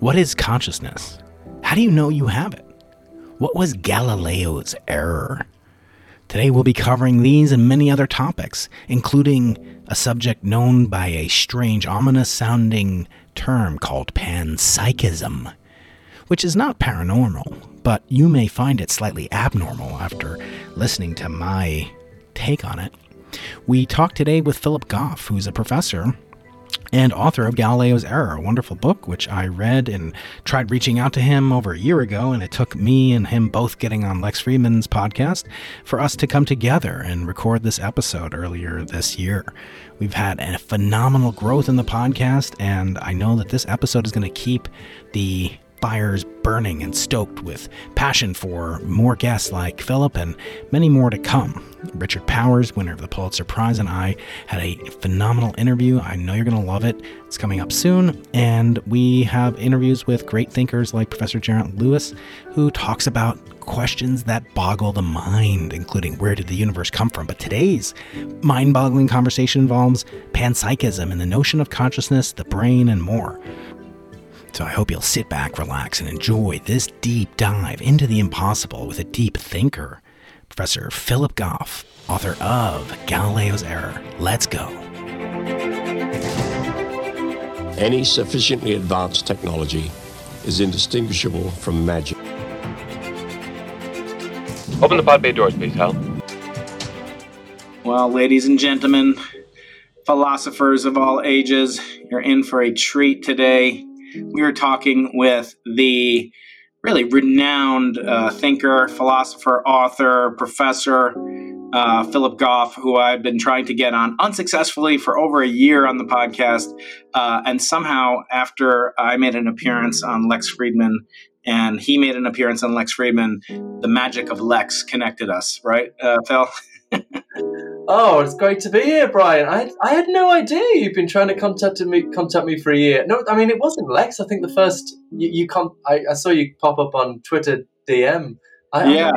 What is consciousness? How do you know you have it? What was Galileo's error? Today we'll be covering these and many other topics, including a subject known by a strange, ominous sounding term called panpsychism, which is not paranormal, but you may find it slightly abnormal after listening to my take on it. We talked today with Philip Goff, who's a professor and author of Galileo's Error, a wonderful book which I read and tried reaching out to him over a year ago. And it took me and him both getting on Lex Fridman's podcast for us to come together and record this episode earlier this year. We've had a phenomenal growth in the podcast, and I know that this episode is going to keep the fires burning and stoked with passion for more guests like Philip and many more to come. Richard Powers, winner of the Pulitzer Prize, and I had a phenomenal interview. I know you're going to love it. It's coming up soon. And we have interviews with great thinkers like Professor Geraint Lewis, who talks about questions that boggle the mind, including where did the universe come from. But today's mind boggling conversation involves panpsychism and the notion of consciousness, the brain, and more. So I hope you'll sit back, relax, and enjoy this deep dive into the impossible with a deep thinker, Professor Philip Goff, author of Galileo's Error. Let's go. Any sufficiently advanced technology is indistinguishable from magic. Open the pod bay doors, please, Hal. Well, ladies and gentlemen, philosophers of all ages, you're in for a treat today we are talking with the really renowned uh, thinker, philosopher, author, professor, uh, Philip Goff, who I've been trying to get on unsuccessfully for over a year on the podcast. Uh, and somehow, after I made an appearance on Lex Fridman and he made an appearance on Lex Fridman, the magic of Lex connected us, right, uh, Phil? oh, it's great to be here, Brian. I, I had no idea you've been trying to contact me contact me for a year. No, I mean it wasn't Lex. I think the first you, you con- I, I saw you pop up on Twitter DM I yeah.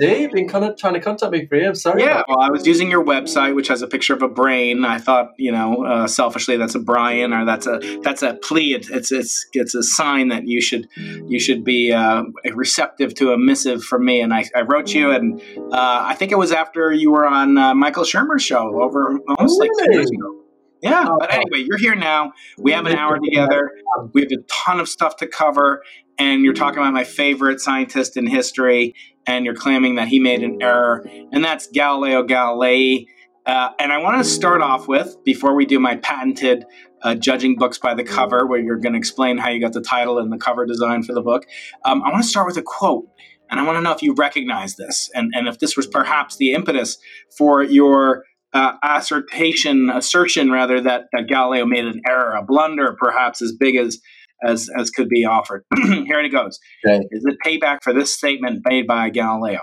Idea. You've been kind of trying to contact me for you. I'm sorry. Yeah, well, I was using your website, which has a picture of a brain. I thought, you know, uh, selfishly, that's a Brian or that's a that's a plea. It's it's it's, it's a sign that you should you should be uh, receptive to a missive from me. And I, I wrote you, and uh, I think it was after you were on uh, Michael Shermer's show over almost really? like two years ago. Yeah, but anyway, you're here now. We have an hour together. We have a ton of stuff to cover, and you're talking about my favorite scientist in history, and you're claiming that he made an error, and that's Galileo Galilei. Uh, and I want to start off with, before we do my patented uh, judging books by the cover, where you're going to explain how you got the title and the cover design for the book, um, I want to start with a quote. And I want to know if you recognize this, and, and if this was perhaps the impetus for your uh, assertion, assertion rather, that, that Galileo made an error, a blunder, perhaps as big as as as could be offered. Here it goes. Okay. Is it payback for this statement made by Galileo?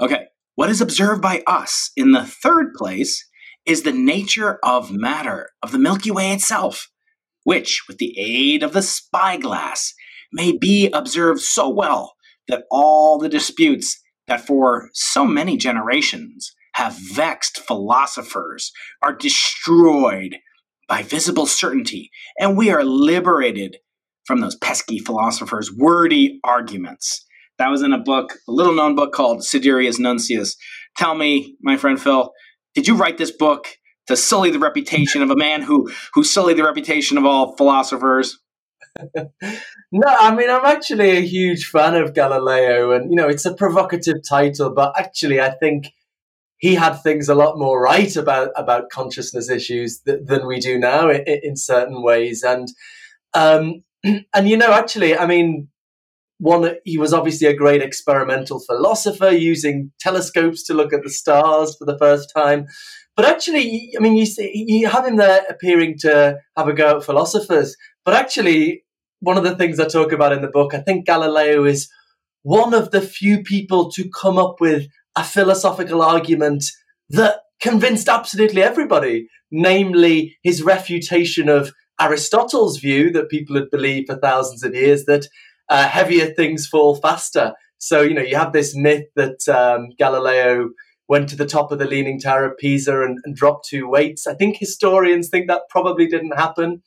Okay. What is observed by us in the third place is the nature of matter, of the Milky Way itself, which, with the aid of the spyglass, may be observed so well that all the disputes that for so many generations have vexed philosophers are destroyed by visible certainty, and we are liberated from those pesky philosophers' wordy arguments. That was in a book, a little known book called Sidereus Nuncius. Tell me, my friend Phil, did you write this book to sully the reputation of a man who who sullied the reputation of all philosophers? no, I mean I'm actually a huge fan of Galileo, and you know it's a provocative title, but actually I think he had things a lot more right about about consciousness issues th- than we do now in, in certain ways. And um, and you know actually i mean one he was obviously a great experimental philosopher using telescopes to look at the stars for the first time. But actually i mean you see you have him there appearing to have a go at philosophers. But actually one of the things i talk about in the book i think galileo is one of the few people to come up with a philosophical argument that convinced absolutely everybody, namely his refutation of Aristotle's view that people had believed for thousands of years that uh, heavier things fall faster. So, you know, you have this myth that um, Galileo went to the top of the Leaning Tower of Pisa and, and, dropped two weights. I think historians think that probably didn't happen.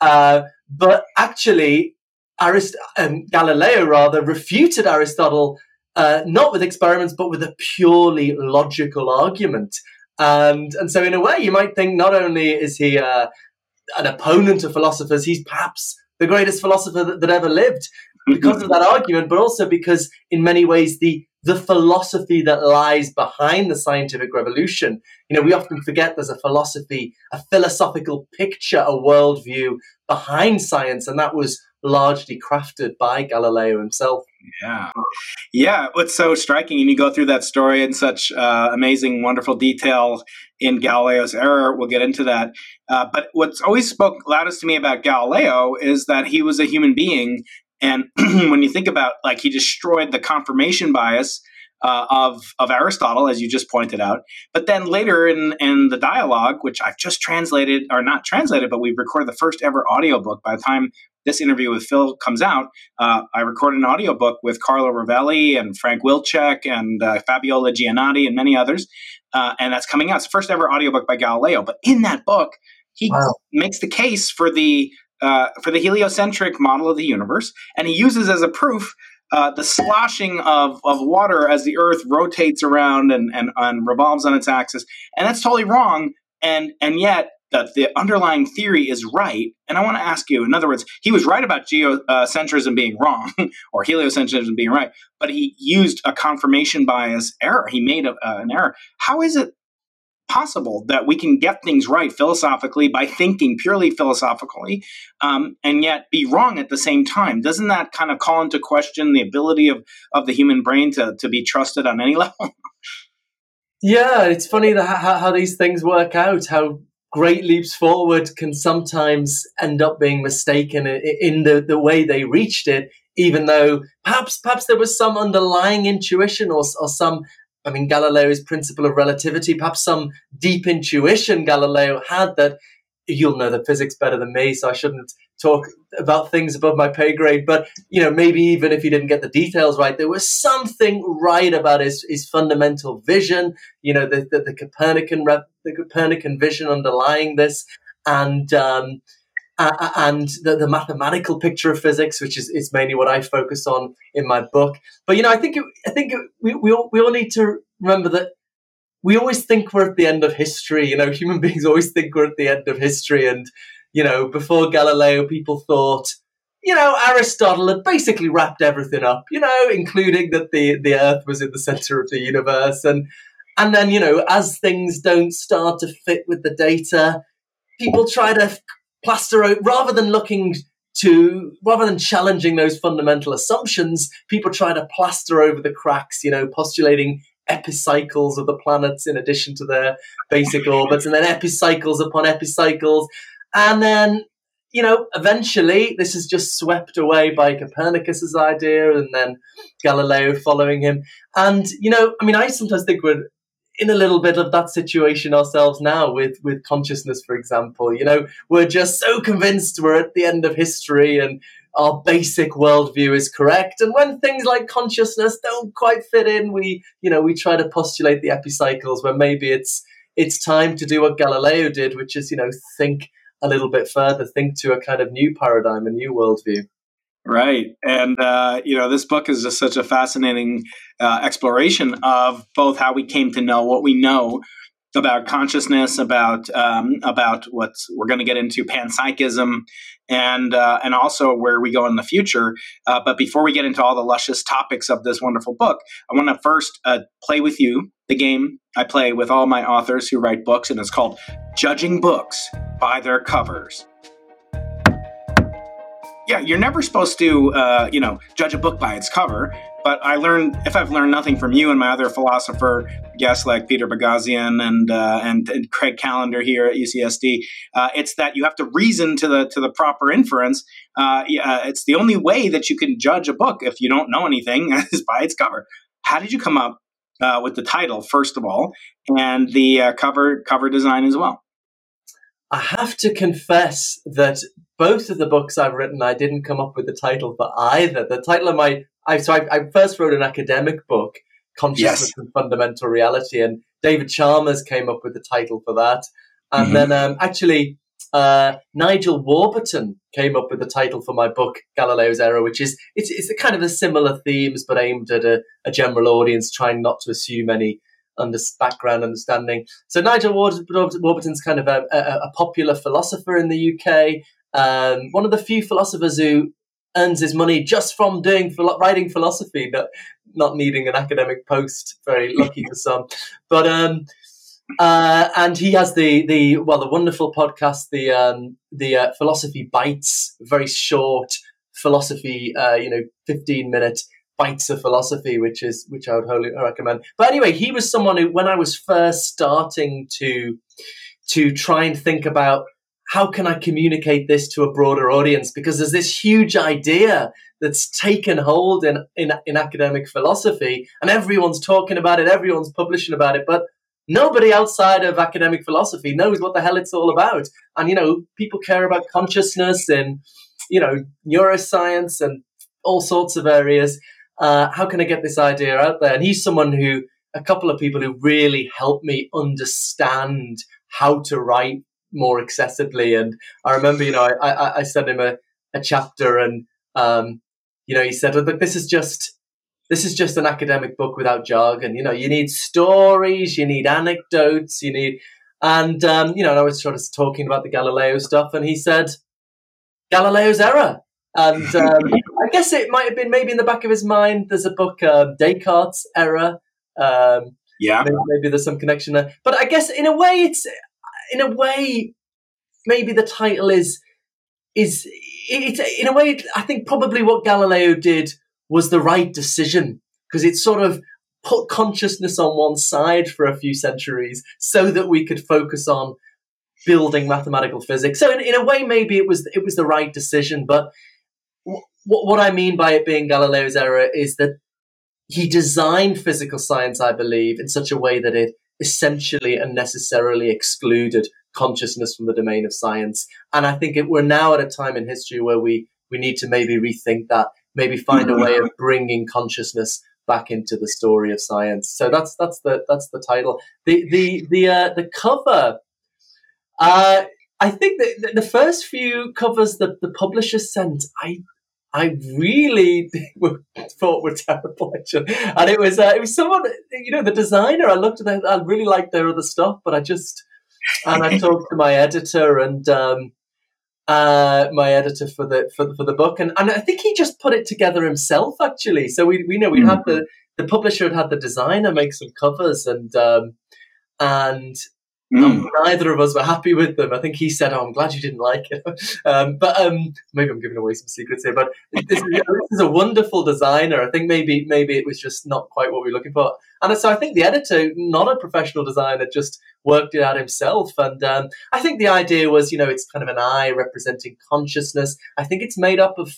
Uh, but actually, Arist- um, Galileo rather refuted Aristotle uh, not with experiments, but with a purely logical argument. And and so, in a way, you might think not only is he uh, an opponent of philosophers, he's perhaps the greatest philosopher that, that ever lived because of that argument, but also because, in many ways, the the philosophy that lies behind the scientific revolution. You know, we often forget there's a philosophy, a philosophical picture, a worldview behind science, and that was largely crafted by Galileo himself. Yeah. Yeah. What's so striking, and you go through that story in such uh, amazing, wonderful detail in Galileo's error. We'll get into that. Uh, but what's always spoke loudest to me about Galileo is that he was a human being. And when you think about, like, he destroyed the confirmation bias uh, of of Aristotle, as you just pointed out. But then later in in the dialogue, which I've just translated or not translated, but we've recorded the first ever audiobook. By the time this interview with Phil comes out, uh, I recorded an audiobook with Carlo Rovelli and Frank Wilczek and uh, Fabiola Giannotti and many others. Uh, and that's coming out. It's the first ever audiobook by Galileo. But in that book, he wow. makes the case for the uh, for the heliocentric model of the universe, and he uses as a proof uh, the sloshing of, of water as the Earth rotates around and, and, and revolves on its axis, and that's totally wrong. And and yet that the underlying theory is right. And I want to ask you, in other words, he was right about geocentrism being wrong or heliocentrism being right, but he used a confirmation bias error. He made a, uh, an error. How is it possible that we can get things right philosophically by thinking purely philosophically um, and yet be wrong at the same time. Doesn't that kind of call into question the ability of, of the human brain to, to be trusted on any level? Yeah it's funny how, how these things work out how great leaps forward can sometimes end up being mistaken in the, the way they reached it, even though perhaps perhaps there was some underlying intuition or, or some I mean Galileo's principle of relativity, perhaps some deep intuition Galileo had that you'll know the physics better than me, so I shouldn't talk about things above my pay grade. But you know, maybe even if he didn't get the details right, there was something right about his his fundamental vision. You know, the the, the Copernican the Copernican vision underlying this, and um, uh, and the, the, mathematical picture of physics, which is, is mainly what I focus on in my book. But you know, I think it, I think it, we we all, we all need to remember that we always think we're at the end of history. You know, human beings always think we're at the end of history. And, you know, before Galileo, people thought, you know, Aristotle had basically wrapped everything up, you know, including that the, the earth was in the center of the universe. And, and then, you know, as things don't start to fit with the data, people try to plaster out, rather than looking to rather than challenging those fundamental assumptions, people try to plaster over the cracks, you know, postulating epicycles of the planets in addition to their basic orbits, and then epicycles upon epicycles. And then, you know, eventually this is just swept away by Copernicus's idea and then Galileo following him. And, you know, I mean, I sometimes think we're in a little bit of that situation ourselves now with with consciousness for example you know we're just so convinced we're at the end of history and our basic worldview is correct. And when things like consciousness don't quite fit in, we, you know, we try to postulate the epicycles where maybe it's it's time to do what Galileo did, which is, you know, think a little bit further, think to a kind of new paradigm, a new worldview. Right. And, uh, you know, this book is just such a fascinating uh, exploration of both how we came to know what we know about consciousness, about um, about what we're going to get into panpsychism, and uh, and also where we go in the future. Uh, but before we get into all the luscious topics of this wonderful book, I want to first uh, play with you the game I play with all my authors who write books, and it's called Judging Books by Their Covers. Yeah, you're never supposed to, uh, you know, judge a book by its cover. But I learned, if I've learned nothing from you and my other philosopher guests like Peter Boghossian and, uh, and, and Craig Callender here at UCSD, uh, it's that you have to reason to the to the proper inference. Uh, yeah, it's the only way that you can judge a book if you don't know anything is by its cover. How did you come up uh, with the title, first of all, and the uh, cover cover design as well? I have to confess that both of the books I've written, I didn't come up with the title for either. The title of my, I so I, I first wrote an academic book, Consciousness yes. and Fundamental Reality, and David Chalmers came up with the title for that. And mm-hmm. then um, actually, uh, Nigel Warburton came up with the title for my book, Galileo's Error, which is it's, it's kind of a similar themes, but aimed at a, a general audience, trying not to assume any under background understanding. So Nigel Warburton's kind of a, a, a popular philosopher in the UK, um, one of the few philosophers who earns his money just from doing writing philosophy, not not needing an academic post. Very lucky for some, but um, uh, and he has the the well the wonderful podcast the um, the uh, philosophy bites very short philosophy uh, you know 15 minute bites of philosophy which is which I would wholly recommend but anyway he was someone who when I was first starting to to try and think about how can I communicate this to a broader audience because there's this huge idea that's taken hold in, in in academic philosophy and everyone's talking about it everyone's publishing about it but nobody outside of academic philosophy knows what the hell it's all about. And, you know, people care about consciousness and, you know, neuroscience and all sorts of areas. Uh, how can I get this idea out there? And he's someone who, a couple of people who really helped me understand how to write more accessibly. And I remember, you know, I, I, I sent him a, a chapter and, um, you know, he said, look, this is just, this is just an academic book without jargon. You know, you need stories, you need anecdotes, you need, and um, you know, and I was sort of talking about the Galileo stuff, and he said Galileo's error, and um, I guess it might have been maybe in the back of his mind. There's a book, uh, Descartes' error. Um, yeah, maybe, maybe there's some connection there, but I guess in a way, it's in a way, maybe the title is is it's in a way. I think probably what Galileo did was the right decision because it sort of put consciousness on one side for a few centuries so that we could focus on building mathematical physics. So in, in a way, maybe it was it was the right decision. But w- what I mean by it being Galileo's error is that he designed physical science, I believe, in such a way that it essentially and necessarily excluded consciousness from the domain of science. And I think it, we're now at a time in history where we we need to maybe rethink that maybe find a way of bringing consciousness back into the story of science. So that's that's the that's the title. The the the uh, the cover. Uh, I think that the first few covers that the publisher sent, I I really thought were terrible, actually. And it was uh, it was someone, you know, the designer. I looked at that, I really liked their other stuff, but I just and I talked to my editor, and um, uh, my editor for the for the, for the book, and and I think he just put it together himself actually. So we we know we mm-hmm. had the the publisher had had the designer make some covers, and um, and Mm. Neither of us were happy with them. I think he said, "Oh, I'm glad you didn't like it." um, but um, maybe I'm giving away some secrets here. But this, this, is a wonderful designer. I think maybe maybe it was just not quite what we were looking for. And so I think the editor, not a professional designer, just worked it out himself. And um, I think the idea was, you know, it's kind of an eye representing consciousness. I think it's made up of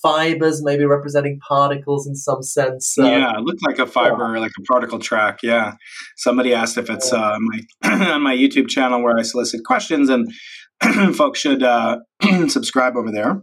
fibers, maybe representing particles in some sense. Uh, yeah, it looked like a fiber, like a particle track. Yeah. Somebody asked if it's uh, my on my YouTube channel where I solicit questions, and folks should uh, subscribe over there.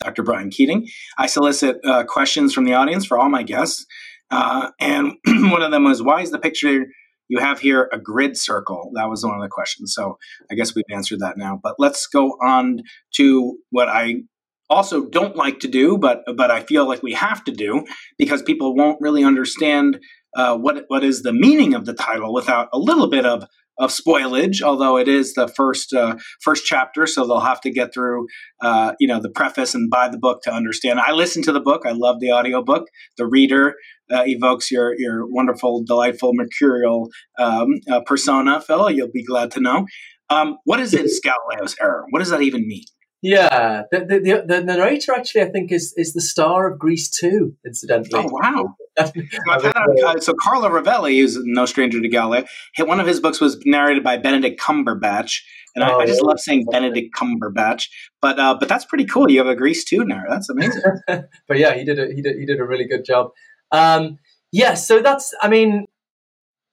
Dr. Brian Keating. I solicit uh, questions from the audience for all my guests. Uh, and one of them was, why is the picture you have here a grid circle? That was one of the questions. So I guess we've answered that now. But let's go on to what I also don't like to do, but but I feel like we have to do because people won't really understand uh, what what is the meaning of the title without a little bit of of spoilage. Although it is the first uh, first chapter, so they'll have to get through uh, you know the preface and buy the book to understand. I listen to the book. I love the audiobook. The reader uh, evokes your your wonderful, delightful, mercurial um, uh, persona, Phil. You'll be glad to know. Um, what is it, Galileo's error? What does that even mean? Yeah, the, the, the, the, narrator actually, I think, is is the star of Grease 2, incidentally. Oh, wow. uh, so Carlo Rovelli, who's no stranger to Galileo, one of his books was narrated by Benedict Cumberbatch. And oh, I, I, just love saying Benedict Cumberbatch. But uh, but that's pretty cool. You have a Grease 2 now. That's amazing. but yeah, he did, a, he, did, he did a really good job. Um, yeah, so that's, I mean,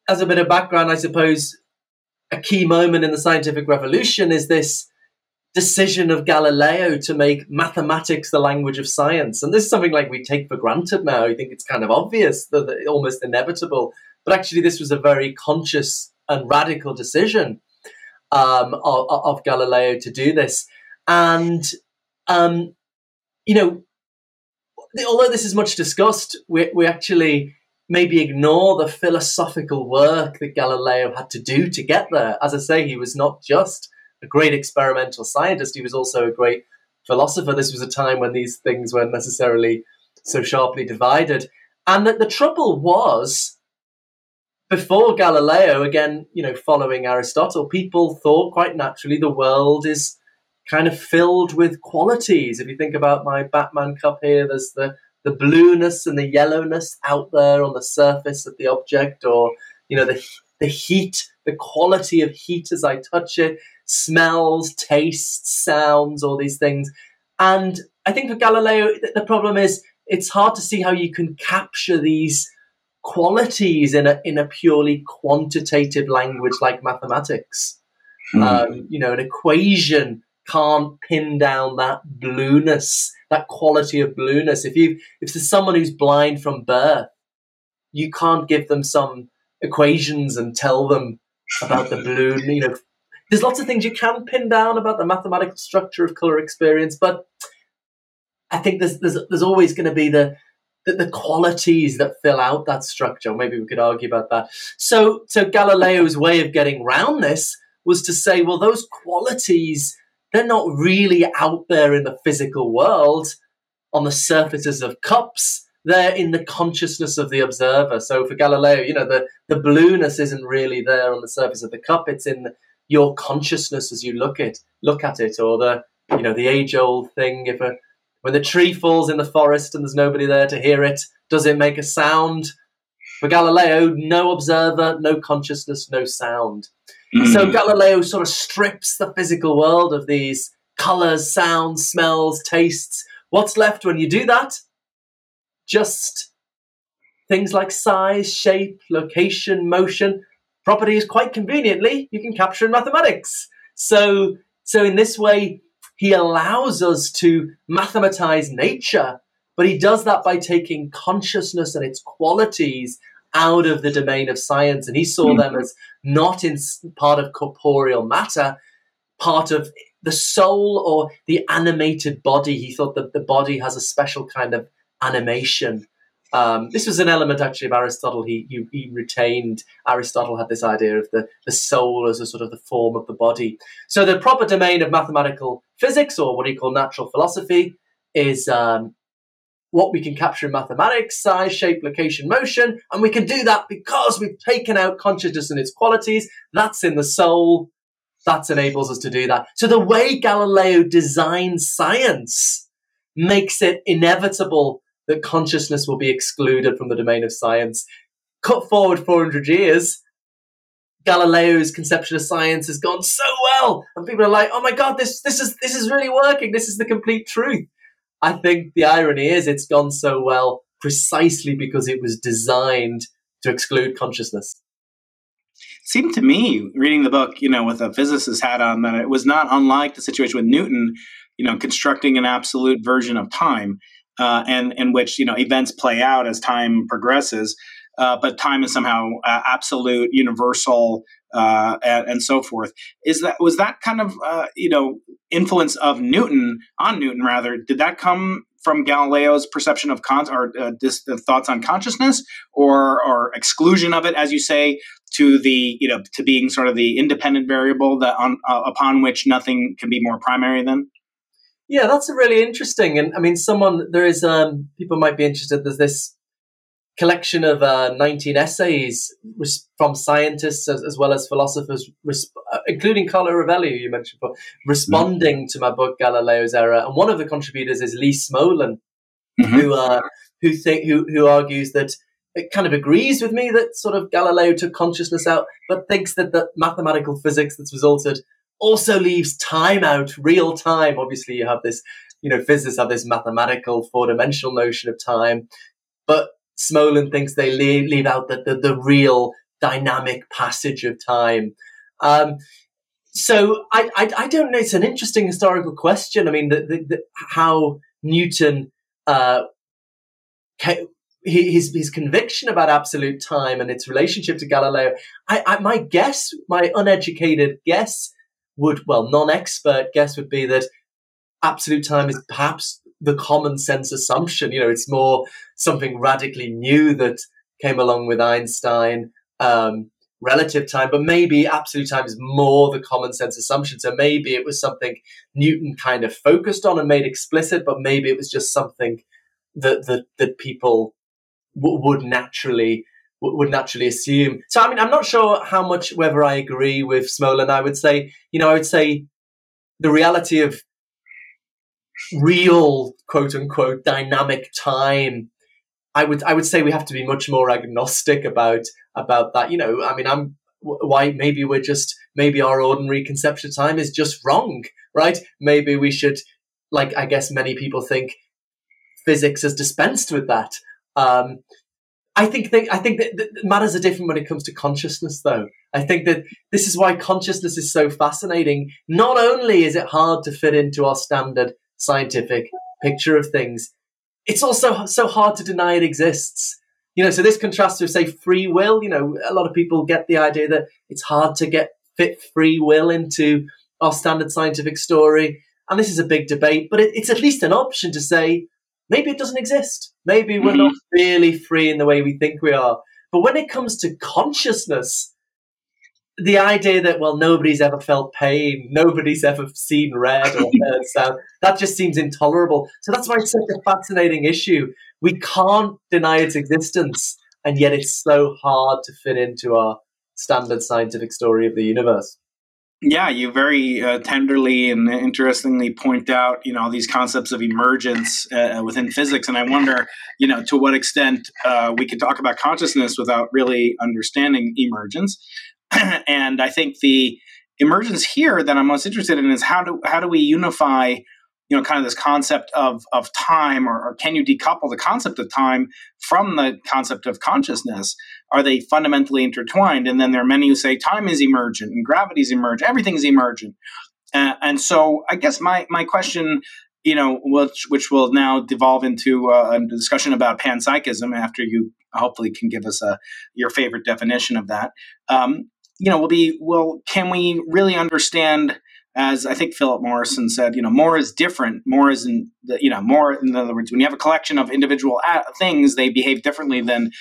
as a bit of background, I suppose a key moment in the scientific revolution is this decision of Galileo to make mathematics the language of science. And this is something like we take for granted now. I think it's kind of obvious, that, almost inevitable. But actually, this was a very conscious and radical decision. um, of, of, Galileo to do this. And, um, you know, although this is much discussed, we, we actually maybe ignore the philosophical work that Galileo had to do to get there. As I say, he was not just a great experimental scientist, he was also a great philosopher. This was a time when these things weren't necessarily so sharply divided. And that the trouble was, before Galileo, again, you know, following Aristotle, people thought quite naturally the world is kind of filled with qualities. If you think about my Batman cup here, there's the the blueness and the yellowness out there on the surface of the object, or you know, the the heat, the quality of heat as I touch it, smells, tastes, sounds, all these things. And I think for Galileo, the problem is it's hard to see how you can capture these qualities in a in a purely quantitative language like mathematics. Mm. Um, you know, an equation can't pin down that blueness, that quality of blueness. If you if there's someone who's blind from birth, you can't give them some equations and tell them about the blue. You know, there's lots of things you can pin down about the mathematical structure of color experience, but I think there's there's, there's always going to be the, the, the qualities that fill out that structure. Maybe we could argue about that. So so Galileo's way of getting round this was to say, well, those qualities they're not really out there in the physical world on the surfaces of cups. They're in the consciousness of the observer. So for Galileo, you know, the, the blueness isn't really there on the surface of the cup. It's in your consciousness as you look it, look at it, or the you know the age old thing. If a when the tree falls in the forest and there's nobody there to hear it, does it make a sound? For Galileo, no observer, no consciousness, no sound. Mm. So Galileo sort of strips the physical world of these colors, sounds, smells, tastes. What's left when you do that? Just things like size, shape, location, motion, properties quite conveniently you can capture in mathematics. So, so in this way, he allows us to mathematize nature, but he does that by taking consciousness and its qualities out of the domain of science, and he saw mm-hmm. them as not in part of corporeal matter, part of the soul or the animated body. He thought that the body has a special kind of animation. Um, this was an element actually of Aristotle. He, he, he retained Aristotle had this idea of the, the soul as a sort of the form of the body. So the proper domain of mathematical physics, or what he called natural philosophy, is um, what we can capture in mathematics, size, shape, location, motion. And we can do that because we've taken out consciousness and its qualities. That's in the soul. That enables us to do that. So the way Galileo designed science makes it inevitable that consciousness will be excluded from the domain of science. Cut forward 400 years, Galileo's conception of science has gone so well, and people are like, "Oh my god, this this is this is really working. This is the complete truth." I think the irony is it's gone so well precisely because it was designed to exclude consciousness. It seemed to me, reading the book, you know, with a physicist's hat on, that it was not unlike the situation with Newton, you know, constructing an absolute version of time, uh, and in which you know events play out as time progresses, uh, but time is somehow uh, absolute, universal, uh, and, and, so forth. Is that was that kind of uh, you know influence of Newton on Newton rather? Did that come from Galileo's perception of con or uh, this, the thoughts on consciousness, or or exclusion of it, as you say, to the you know to being sort of the independent variable that on uh, upon which nothing can be more primary than? Yeah, that's a really interesting, and I mean, someone there is um, people might be interested. There's this collection of uh, 19 essays from scientists as, as well as philosophers, resp- uh, including Carlo Rovelli, you mentioned before, responding mm-hmm. to my book Galileo's Error. And one of the contributors is Lee Smolin, mm-hmm. who uh, who think who who argues that it kind of agrees with me that sort of Galileo took consciousness out, but thinks that the mathematical physics that's resulted also leaves time out, real time. Obviously, you have this, you know, physicists have this mathematical four dimensional notion of time, but Smolin thinks they leave, leave out the, the, the, real dynamic passage of time. Um, so I, I, I, don't know. It's an interesting historical question. I mean, the, the, the how Newton, uh, his his conviction about absolute time and its relationship to Galileo. I, I, my guess, my uneducated guess, would, well, non-expert guess would be that absolute time is perhaps the common sense assumption. You know, it's more something radically new that came along with Einstein. Um, relative time, but maybe absolute time is more the common sense assumption. So maybe it was something Newton kind of focused on and made explicit, but maybe it was just something that that, that people w- would naturally would naturally assume. So I mean, I'm not sure how much whether I agree with Smolin. I would say, you know, I would say the reality of real quote unquote dynamic time I would I would say we have to be much more agnostic about about that. You know, I mean, I'm why maybe we're just maybe our ordinary conception of time is just wrong, right? Maybe we should, like I guess many people think, physics has dispensed with that. Um, I think that, I think that, that matters are different when it comes to consciousness, though. I think that this is why consciousness is so fascinating. Not only is it hard to fit into our standard scientific picture of things, it's also so hard to deny it exists. You know, so this contrasts with, say, free will. You know, a lot of people get the idea that it's hard to get fit free will into our standard scientific story. And this is a big debate, but it, it's at least an option to say maybe it doesn't exist. Maybe we're mm-hmm. not really free in the way we think we are. But when it comes to consciousness, the idea that well nobody's ever felt pain nobody's ever seen red or heard sound that just seems intolerable so that's why it's such a fascinating issue we can't deny its existence and yet it's so hard to fit into our standard scientific story of the universe yeah, you very uh, tenderly and interestingly point out, you know, these concepts of emergence uh, within physics, and I wonder, you know, to what extent uh, we could talk about consciousness without really understanding emergence. and I think the emergence here that I'm most interested in is how do how do we unify you know kind of this concept of of time or, or, can you decouple the concept of time from the concept of consciousness are they fundamentally intertwined and then there are many who say time is emergent and gravity is emergent everything's emergent uh, and so i guess my my question you know which which will now devolve into uh, a discussion about panpsychism after you hopefully can give us a your favorite definition of that um, you know, will be well, can we really understand? As I think Philip Morrison said, you know, more is different. More is in the, you know, more. In other words, when you have a collection of individual things, they behave differently than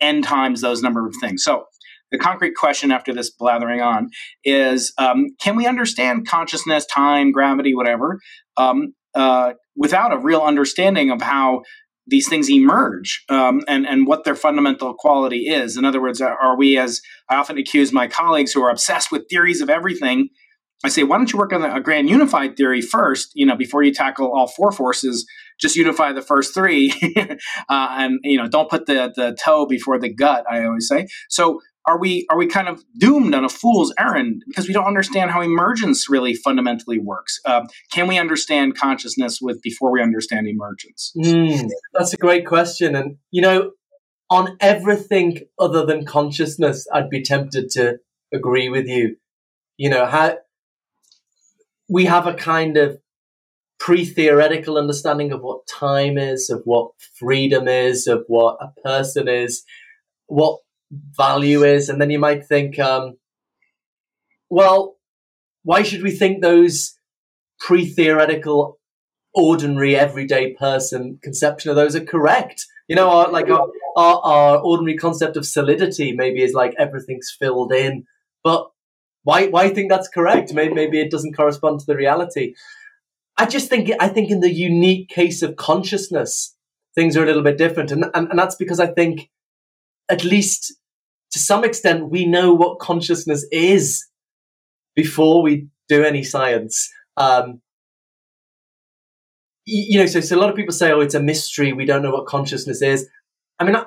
n times those number of things. So, the concrete question after this blathering on is: um, Can we understand consciousness, time, gravity, whatever, um, uh, without a real understanding of how these things emerge um, and, and what their fundamental quality is. In other words, are we, as I often accuse my colleagues who are obsessed with theories of everything, I say, why don't you work on a grand unified theory first, you know, before you tackle all four forces, just unify the first three uh, and, you know, don't put the, the toe before the gut, I always say. So are we are we kind of doomed on a fool's errand because we don't understand how emergence really fundamentally works? Uh, can we understand consciousness with before we understand emergence? Mm, that's a great question, and you know, on everything other than consciousness, I'd be tempted to agree with you. You know how we have a kind of pre-theoretical understanding of what time is, of what freedom is, of what a person is, what value is, and then you might think, um, well, why should we think those pre-theoretical, ordinary, everyday person conception of those are correct? You know, our, like our, our, our ordinary concept of solidity maybe is like everything's filled in, but why why think that's correct? Maybe, maybe it doesn't correspond to the reality. I just think I think in the unique case of consciousness, things are a little bit different, and and, and that's because I think at least to some extent, we know what consciousness is before we do any science. Um, you know, so, so a lot of people say, "Oh, it's a mystery. We don't know what consciousness is." I mean, I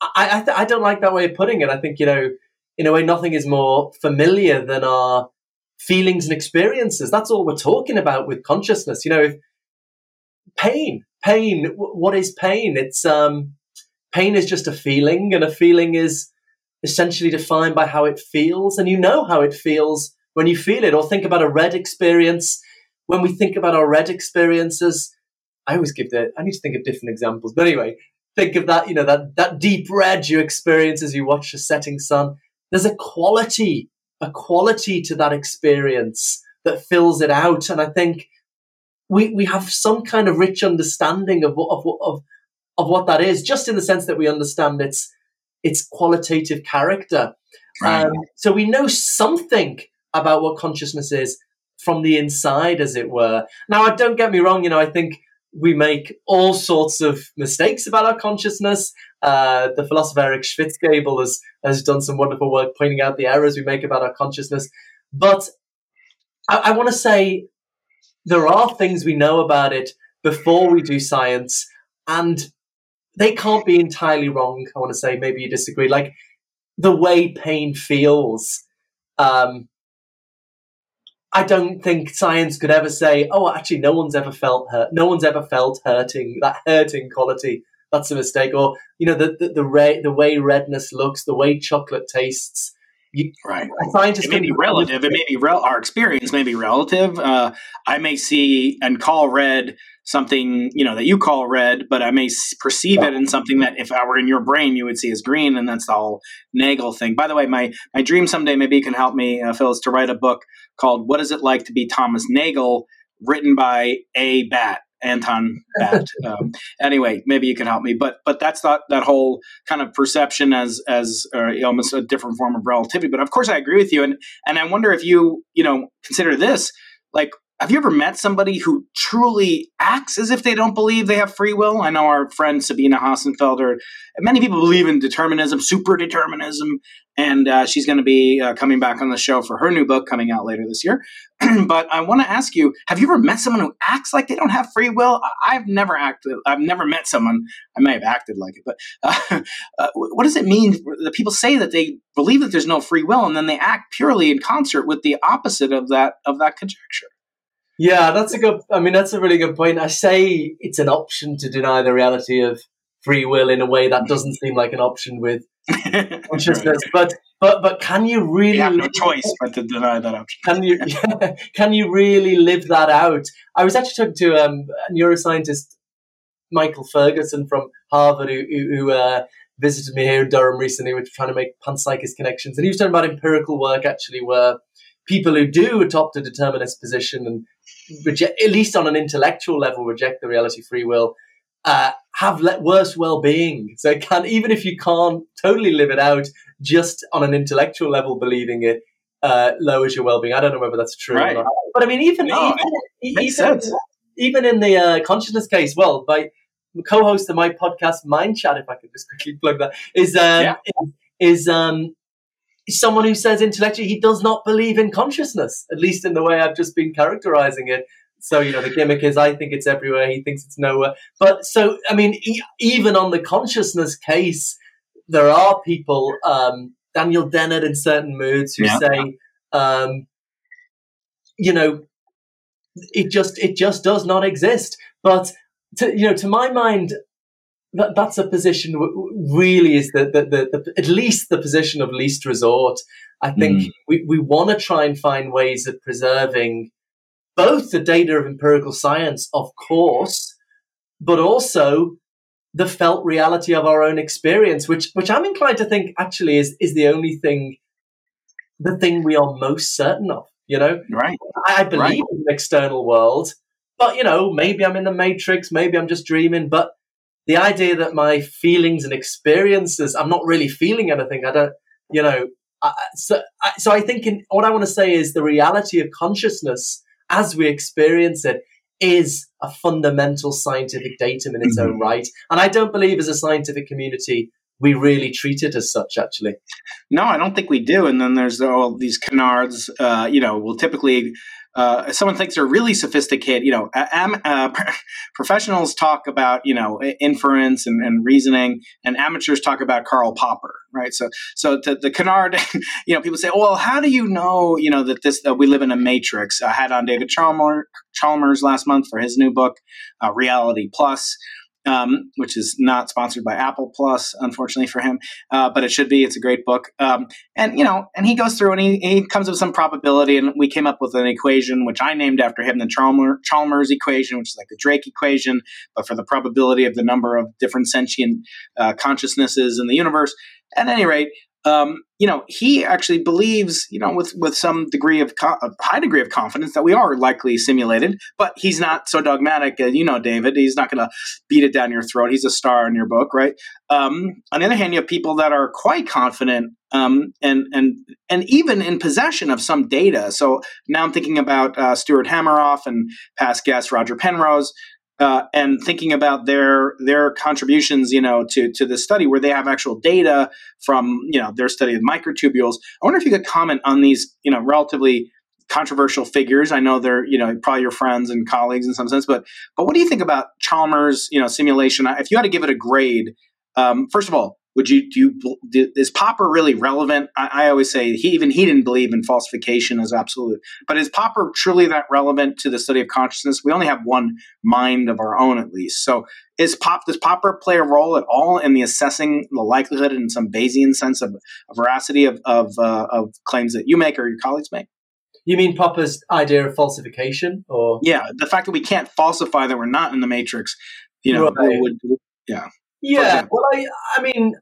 I, I, I don't like that way of putting it. I think you know, in a way, nothing is more familiar than our feelings and experiences. That's all we're talking about with consciousness. You know, if pain, pain. What is pain? It's um, pain is just a feeling, and a feeling is essentially defined by how it feels, and you know how it feels when you feel it. Or think about a red experience. When we think about our red experiences, I always give the. I need to think of different examples, but anyway, think of that. You know that that deep red you experience as you watch the setting sun. There's a quality, a quality to that experience that fills it out. And I think we we have some kind of rich understanding of what of, of of what that is, just in the sense that we understand its its qualitative character. Right. Um, so we know something about what consciousness is from the inside, as it were. Now, don't get me wrong. You know, I think we make all sorts of mistakes about our consciousness. Uh, the philosopher Eric Schwitzgebel has, has done some wonderful work pointing out the errors we make about our consciousness. But I, I want to say there are things we know about it before we do science, and they can't be entirely wrong. I want to say maybe you disagree. Like the way pain feels. Um, I don't think science could ever say, "Oh, actually, no one's ever felt hurt. No one's ever felt hurting. That hurting quality, that's a mistake." Or you know, the the the, re- the way redness looks, the way chocolate tastes. You, right. Scientists it may be relative. It may be rel- our experience may be relative. Uh, I may see and call red something you know that you call red, but I may perceive it in something that if I were in your brain, you would see as green, and that's the whole Nagel thing. By the way, my my dream someday maybe you can help me, uh, Phil, is to write a book called "What Is It Like to Be Thomas Nagel," written by a bat. Anton Bat. Um, anyway, maybe you can help me, but but that's not that whole kind of perception as as uh, almost a different form of relativity. But of course, I agree with you, and and I wonder if you you know consider this like have you ever met somebody who truly acts as if they don't believe they have free will? I know our friend Sabine Hossenfelder. Many people believe in determinism, super determinism, and uh, she's going to be uh, coming back on the show for her new book coming out later this year. but I want to ask you: Have you ever met someone who acts like they don't have free will? I've never acted. I've never met someone. I may have acted like it, but uh, uh what does it mean that people say that they believe that there's no free will, and then they act purely in concert with the opposite of that of that conjecture? Yeah, that's a good. I mean, that's a really good point. I say it's an option to deny the reality of free will in a way that doesn't seem like an option with consciousness. But but but can you really? You have no choice but to deny that option. Can you can you really live that out? I was actually talking to um, a neuroscientist, Michael Ferguson from Harvard, who, who uh, visited me here in Durham recently. We are trying to make panpsychist connections, and he was talking about empirical work actually, where people who do adopt a determinist position and reject, at least on an intellectual level, reject the reality free will, uh, have le- worse well-being. So it can even if you can't totally live it out, just on an intellectual level, believing it uh, lowers your well-being. I don't know whether that's true right. or not, but I mean, even no, even, even, even, in the uh, consciousness case, well, my co-host of my podcast, Mind Chat, if I could just quickly plug that, is um, yeah. is, is um, someone who says intellectually he does not believe in consciousness, at least in the way I've just been characterizing it. So, you know, the gimmick is I think it's everywhere, he thinks it's nowhere. But so, I mean, e- even on the consciousness case, there are people, um, Daniel Dennett in certain moods, who yeah. say, um, you know, it just it just does not exist. But to, you know, to my mind, that, that's a position really is the, the, the, the, at least the position of least resort. I think mm. we, we want to try and find ways of preserving both the data of empirical science, of course, but also the felt reality of our own experience, which which I'm inclined to think actually is is the only thing, the thing we are most certain of. You know, right? I, I believe right. in the external world, but you know, maybe I'm in the matrix, maybe I'm just dreaming, but the idea that my feelings and experiences, I'm not really feeling anything. I don't, you know. I, so, I, so I think in, what I want to say is the reality of consciousness as we experience it is a fundamental scientific datum in its mm-hmm. own right. And I don't believe as a scientific community we really treat it as such actually no i don't think we do and then there's all these canards uh, you know we'll typically uh, someone thinks they're really sophisticated, you know, am, uh, professionals talk about, you know, inference and, and, reasoning, and amateurs talk about Karl Popper, right? So, so the, the canard, you know, people say, well, how do you know, you know, that this that we live in a matrix? I had on David Chalmers, Chalmers last month for his new book, uh, Reality Plus um, which is not sponsored by Apple Plus, unfortunately for him, uh, but it should be. It's a great book, um, and you know, and he goes through and he, he comes up with some probability, and we came up with an equation which I named after him, the Chalmers, Chalmers equation, which is like the Drake equation, but for the probability of the number of different sentient uh, consciousnesses in the universe. At any rate, um, you know, he actually believes, you know, with with some degree of co- high degree of confidence that we are likely simulated. But he's not so dogmatic, as you know, David. He's not going to beat it down your throat. He's a star in your book, right? Um, on the other hand, you have people that are quite confident um, and and and even in possession of some data. So now I'm thinking about uh, Stuart Hameroff and past guest Roger Penrose uh, and thinking about their their contributions, you know, to to the study where they have actual data from you know their study of microtubules. I wonder if you could comment on these, you know, relatively controversial figures. I know they're you know probably your friends and colleagues in some sense, but but what do you think about Chalmers, you know, simulation? If you had to give it a grade, um, first of all, would you do you do, is popper really relevant? I, I, always say he even he didn't believe in falsification as absolute but is popper truly that relevant to the study of consciousness? We only have one mind of our own at least. So is pop does popper play a role at all in the assessing the likelihood in some bayesian sense of, of veracity of of, uh, of claims that you make or your colleagues make? You mean Popper's idea of falsification, or? Yeah, the fact that we can't falsify that we're not in the matrix, you know, right. would, yeah, yeah. Well, I, I mean,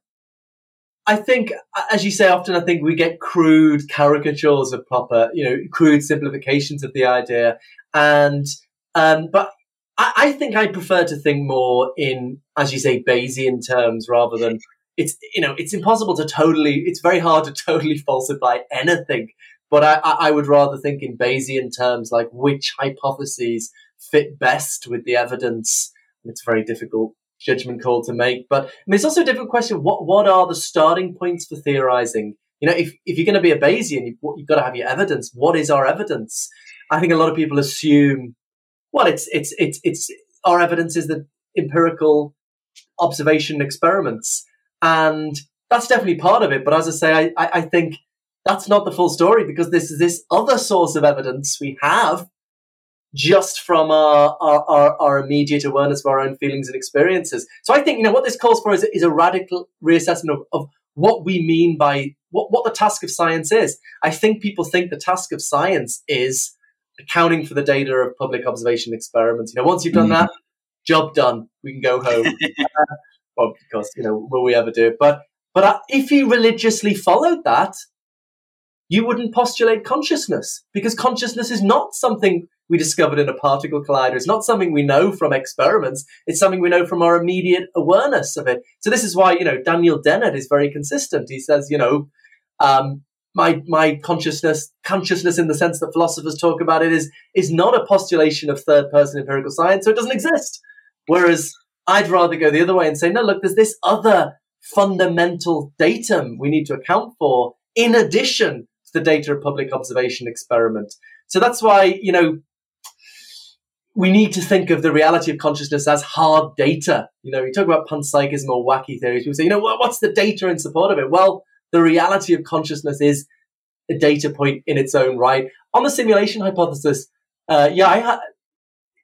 I think, as you say, often I think we get crude caricatures of Popper, you know, crude simplifications of the idea. And, um, but I, I, think I prefer to think more in, as you say, Bayesian terms rather than it's, you know, it's impossible to totally, it's very hard to totally falsify anything. But I, I would rather think in Bayesian terms, like which hypotheses fit best with the evidence. It's very difficult judgment call to make. But I mean, it's also a different question. What what are the starting points for theorizing? You know, if, if you're going to be a Bayesian, you've, you've got to have your evidence. What is our evidence? I think a lot of people assume, well, it's it's it's it's our evidence is the empirical observation experiments, and that's definitely part of it. But as I say, I, I, I think that's not the full story because this is this other source of evidence we have just from our, our, our, immediate awareness of our own feelings and experiences. So I think, you know, what this calls for is, is a radical reassessment of, of what we mean by what, what the task of science is. I think people think the task of science is accounting for the data of public observation experiments. You know, once you've done mm-hmm. that, job done. We can go home. uh, well, because, you know, will we ever do it? But, but uh, if you religiously followed that, you wouldn't postulate consciousness because consciousness is not something we discovered in a particle collider. It's not something we know from experiments. It's something we know from our immediate awareness of it. So this is why, you know, Daniel Dennett is very consistent. He says, you know, um, my my consciousness, consciousness in the sense that philosophers talk about it, is is not a postulation of third person empirical science, so it doesn't exist. Whereas I'd rather go the other way and say, no, look, there's this other fundamental datum we need to account for in addition to the data of public observation experiment. So that's why, you know, we need to think of the reality of consciousness as hard data. You know, we talk about panpsychism or wacky theories. People say, you know, what's the data in support of it? Well, the reality of consciousness is a data point in its own right. On the simulation hypothesis, uh, yeah, I, I,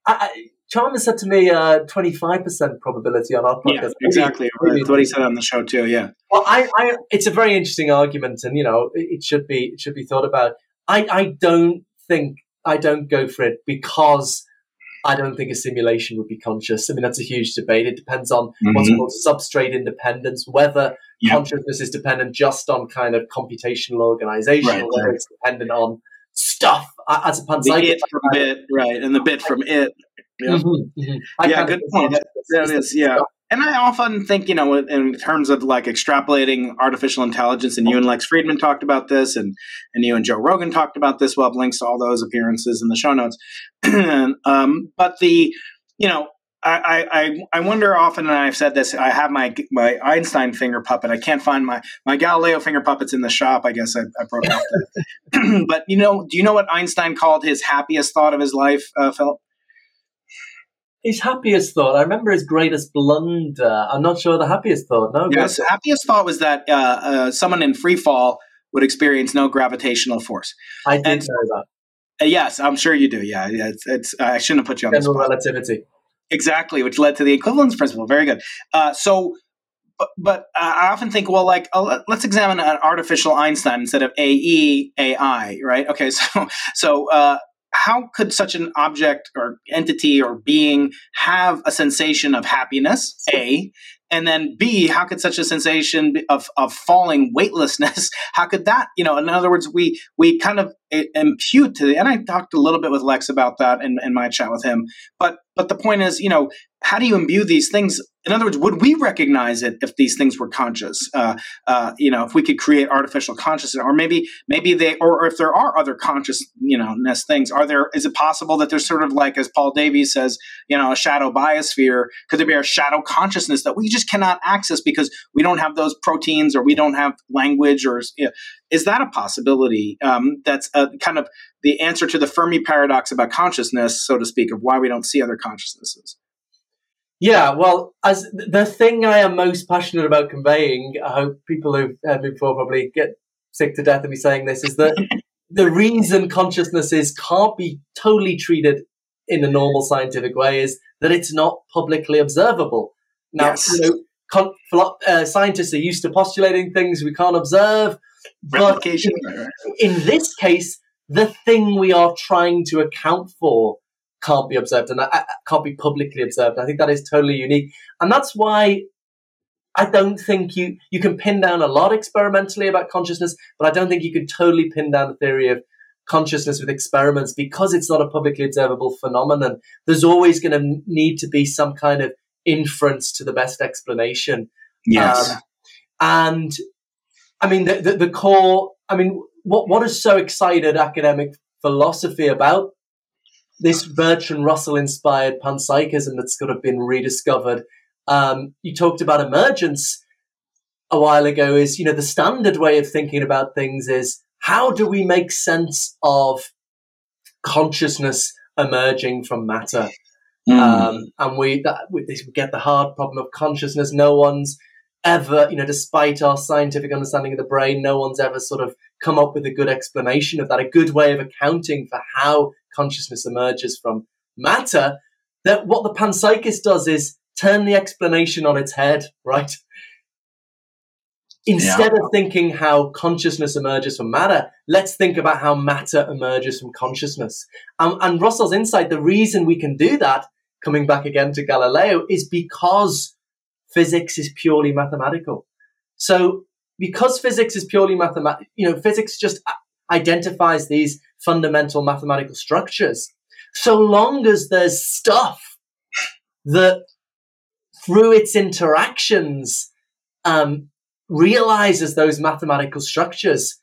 I, Chalmers said to me uh, 25% probability on our podcast. Yeah, exactly. Really, what he said on the show too. Yeah. Well, I, I, it's a very interesting argument, and you know, it, it should be it should be thought about. I, I don't think I don't go for it because I don't think a simulation would be conscious. I mean, that's a huge debate. It depends on mm-hmm. what's called substrate independence, whether consciousness is dependent just on kind of computational organization right, or whether right. it's dependent on stuff as a panpsychism. The it from bit, right, and the bit from it. Yeah, mm-hmm, mm-hmm. yeah good point. That is, yeah. And I often think, you know, in terms of like extrapolating artificial intelligence, and you and Lex Fridman talked about this, and and you and Joe Rogan talked about this. We'll have links to all those appearances in the show notes. um, but the, you know, I, I, I wonder often, and I've said this. I have my my Einstein finger puppet. I can't find my my Galileo finger puppets in the shop. I guess I, I broke off. but you know, do you know what Einstein called his happiest thought of his life, uh, Philip? His happiest thought. I remember his greatest blunder. I'm not sure the happiest thought. No. Yes, happiest thought was that uh, uh, someone in free fall would experience no gravitational force. I did and, know that. Uh, yes, I'm sure you do. Yeah, it's. it's I shouldn't have put you on general relativity. Exactly, which led to the equivalence principle. Very good. Uh, so. But, but I often think, well, like, uh, let's examine an artificial Einstein instead of AE AI, right? Okay, so so uh, how could such an object or entity or being have a sensation of happiness? A and then b how could such a sensation of, of falling weightlessness how could that you know in other words we we kind of impute to the and i talked a little bit with lex about that in, in my chat with him but but the point is you know how do you imbue these things? In other words would we recognize it if these things were conscious? Uh, uh, you know if we could create artificial consciousness or maybe maybe they or, or, if there are other conscious you know ness things are there is it possible that there's sort of like as paul davies says you know a shadow biosphere could there be a shadow consciousness that we just cannot access because we don't have those proteins or we don't have language or you know, is that a possibility um, that's a, kind of the answer to the fermi paradox about consciousness so to speak of why we don't see other consciousnesses yeah, well, as the thing I am most passionate about conveying, I hope people who've heard me before probably get sick to death of me saying this, is that the reason consciousnesses can't be totally treated in a normal scientific way is that it's not publicly observable. Now, yes. you know, con- uh, scientists are used to postulating things we can't observe, but in, in this case, the thing we are trying to account for can't be observed and can't be publicly observed. I think that is totally unique, and that's why I don't think you you can pin down a lot experimentally about consciousness, but I don't think you can totally pin down the theory of consciousness with experiments because it's not a publicly observable phenomenon. There's always going to need to be some kind of inference to the best explanation. Yes, um, and I mean the, the the core. I mean, what what has so excited academic philosophy about this Bertrand Russell inspired panpsychism that's sort of been rediscovered. Um, you talked about emergence a while ago. Is you know the standard way of thinking about things is how do we make sense of consciousness emerging from matter? Mm. Um, and we, that, we get the hard problem of consciousness. No one's ever, you know, despite our scientific understanding of the brain, no one's ever sort of come up with a good explanation of that, a good way of accounting for how consciousness emerges from matter. That what the panpsychist does is turn the explanation on its head, right? Instead yeah. of thinking how consciousness emerges from matter, let's think about how matter emerges from consciousness. Um, and Russell's insight, the reason we can do that, coming back again to Galileo, is because physics is purely mathematical. So because physics is purely mathematical, you know, physics just identifies these fundamental mathematical structures. So long as there's stuff that through its interactions um, realizes those mathematical structures,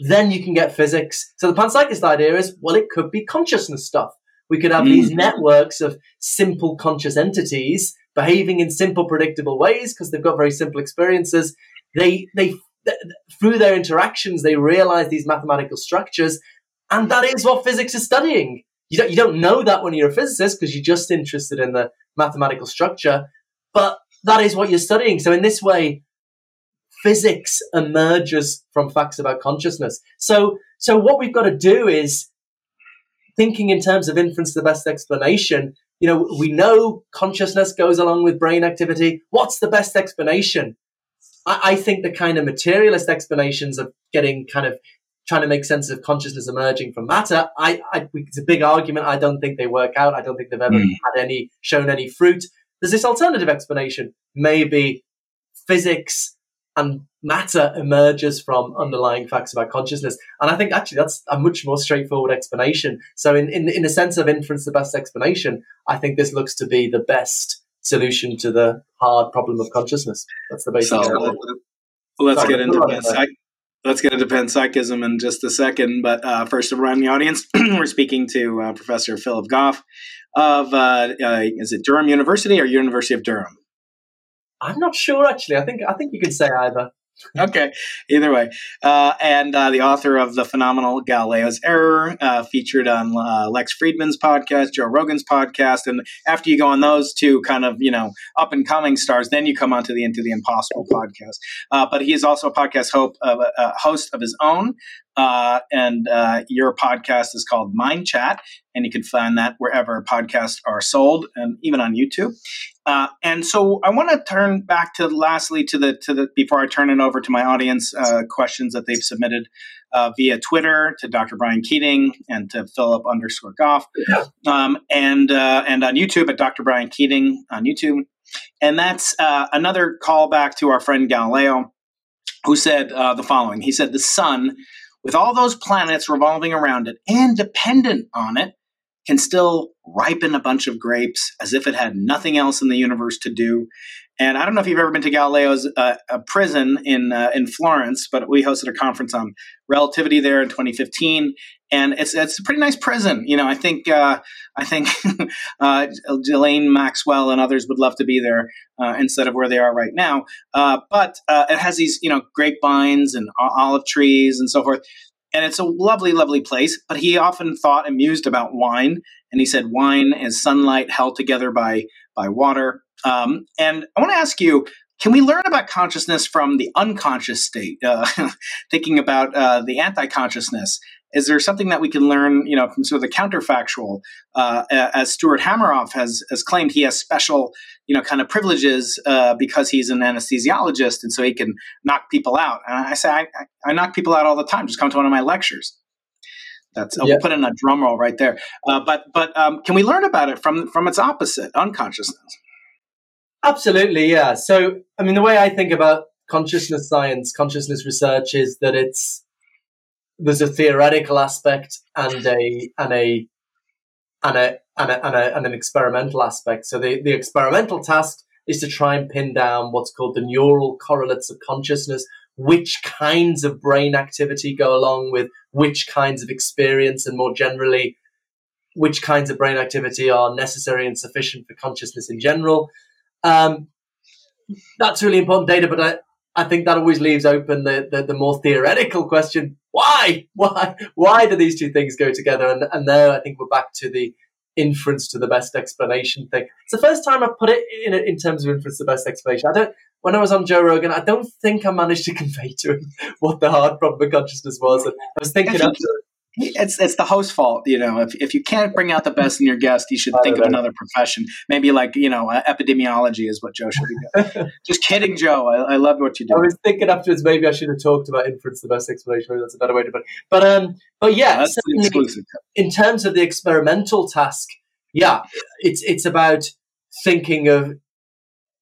then you can get physics. So the panpsychist idea is, well, it could be consciousness stuff. We could have mm. these networks of simple conscious entities behaving in simple, predictable ways because they've got very simple experiences. They, they, th- through their interactions, they realize these mathematical structures, and that is what physics is studying. You don't, you don't know that when you're a physicist because you're just interested in the mathematical structure, but that is what you're studying. So in this way, physics emerges from facts about consciousness. So, so what we've got to do is thinking in terms of inference the best explanation you know, we know consciousness goes along with brain activity. What's the best explanation? I, I think the kind of materialist explanations of getting kind of trying to make sense of consciousness emerging from matter, I, I, it's a big argument. I don't think they work out. I don't think they've ever mm. had any shown any fruit. There's this alternative explanation. Maybe physics and matter emerges from underlying facts about consciousness. And I think actually that's a much more straightforward explanation. So, in, in, in a sense of inference, the best explanation, I think this looks to be the best solution to the hard problem of consciousness. That's the basic. So, let's Sorry, get into panpsych- let's get into panpsychism in just a second. But uh, first, to remind the audience, we're speaking to uh, Professor Philip Goff of uh, uh, is it Durham University or University of Durham? I'm not sure actually. I think I think you could say either. okay, either way. Uh, and uh, the author of The Phenomenal Galileo's Error, uh, featured on uh, Lex Fridman's podcast, Joe Rogan's podcast. And after you go on those two kind of, you know, up and coming stars, then you come onto the Into the Impossible podcast. Uh, but he is also a podcast hope, uh, host of his own. and your podcast is called Mind Chat, and you can find that wherever podcasts are sold, and even on YouTube. Uh, and so, I want to turn back to lastly to the to the before I turn it over to my audience uh, questions that they've submitted uh, via Twitter to Dr. Brian Keating and to Philip underscore Goff, um, and uh, and on YouTube at Dr. Brian Keating on YouTube. And that's another callback to our friend Galileo, who said the following. He said, "The sun." with all those planets revolving around it and dependent on it, can still ripen a bunch of grapes as if it had nothing else in the universe to do. And I don't know if you've ever been to Galileo's uh, prison in uh, in Florence, but we hosted a conference on relativity there in 2015, and it's it's a pretty nice prison. You know, I think uh, I think uh, Ghislaine Maxwell and others would love to be there uh, instead of where they are right now. Uh, but uh, it has these you know grapevines and olive trees and so forth, and it's a lovely, lovely place. But he often thought and mused about wine, and he said wine is sunlight held together by by water. Um, and I want to ask you can we learn about consciousness from the unconscious state? Uh, thinking about uh, the anti-consciousness, is there something that we can learn, you know, from sort of the counterfactual? Uh, as Stuart Hameroff has has claimed, he has special, you know, kind of privileges uh, because he's an anesthesiologist, and so he can knock people out. And I say, I, I, knock people out all the time. Just come to one of my lectures. That's yeah. we'll put in a drum roll right there. Uh, but but um, can we learn about it from from its opposite, unconsciousness? Absolutely, yeah. So, I mean, the way I think about consciousness science, consciousness research is that it's there's a theoretical aspect and a and a and a and, a, and, a, and an experimental aspect. So the, the experimental task is to try and pin down what's called the neural correlates of consciousness, which kinds of brain activity go along with which kinds of experience, and more generally, which kinds of brain activity are necessary and sufficient for consciousness in general. Um, that's really important data, but I, I think that always leaves open the, the, the, more theoretical question: why, why, why do these two things go together? And and there, I think we're back to the inference to the best explanation thing. It's the first time I put it in in terms of inference to the best explanation. I don't. When I was on Joe Rogan, I don't think I managed to convey to him what the hard problem of consciousness was. And I was thinking after it's it's the host's fault. You know, if if you can't bring out the best in your guest, you should think of another profession. Maybe like you know, uh, epidemiology is what Joe should be doing. Just kidding, Joe. I, I love what you do. I was thinking afterwards, maybe I should have talked about inference, the best explanation. Maybe that's a better way to put it. But um, but yeah, yeah in terms of the experimental task, yeah, it's it's about thinking of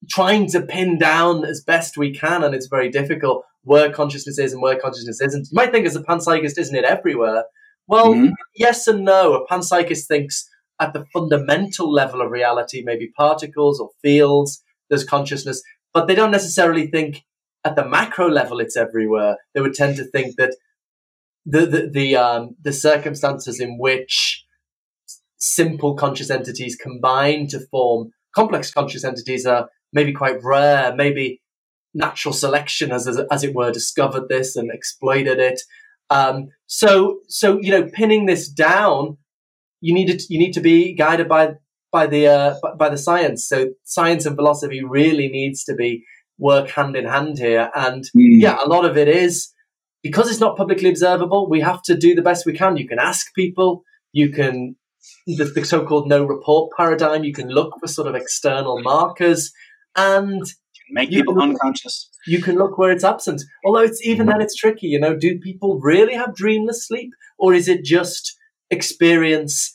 trying to pin down as best we can, and it's very difficult where consciousness is and where consciousness isn't. You might think as a panpsychist, isn't it everywhere? Well, mm-hmm. yes and no. A panpsychist thinks at the fundamental level of reality, maybe particles or fields, there's consciousness, but they don't necessarily think at the macro level it's everywhere. They would tend to think that the the the, um, the circumstances in which simple conscious entities combine to form complex conscious entities are maybe quite rare. Maybe natural selection has, as, as it were, discovered this and exploited it. Um, so, so you know, pinning this down, you need to you need to be guided by by the uh, by the science. So, science and philosophy really needs to be work hand in hand here. And mm. yeah, a lot of it is because it's not publicly observable. We have to do the best we can. You can ask people. You can the, the so-called no report paradigm. You can look for sort of external markers, and make people unconscious. You can look where it's absent. Although it's even then it's tricky. You know, do people really have dreamless sleep, or is it just experience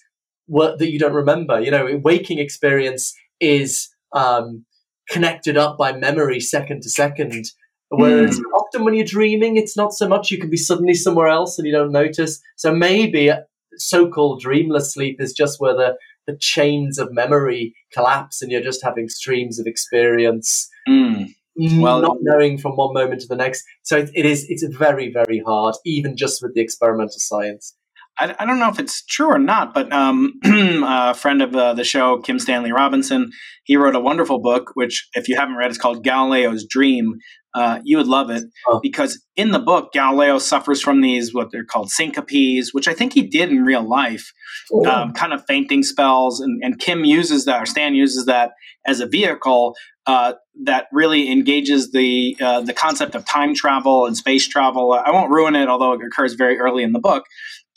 that you don't remember? You know, waking experience is um, connected up by memory second to second. Whereas mm. often when you're dreaming, it's not so much. You can be suddenly somewhere else and you don't notice. So maybe so-called dreamless sleep is just where the the chains of memory collapse and you're just having streams of experience mm. well not knowing from one moment to the next so it, it is it's very very hard even just with the experimental science I, I don't know if it's true or not, but um, a friend of uh, the show, Kim Stanley Robinson, he wrote a wonderful book, which, if you haven't read, it's called Galileo's Dream. Uh, you would love it oh. because in the book, Galileo suffers from these what they're called syncopes, which I think he did in real life, oh. um, kind of fainting spells. And, and, Kim uses that, or Stan uses that as a vehicle uh, that really engages the uh, the concept of time travel and space travel. I won't ruin it, although it occurs very early in the book,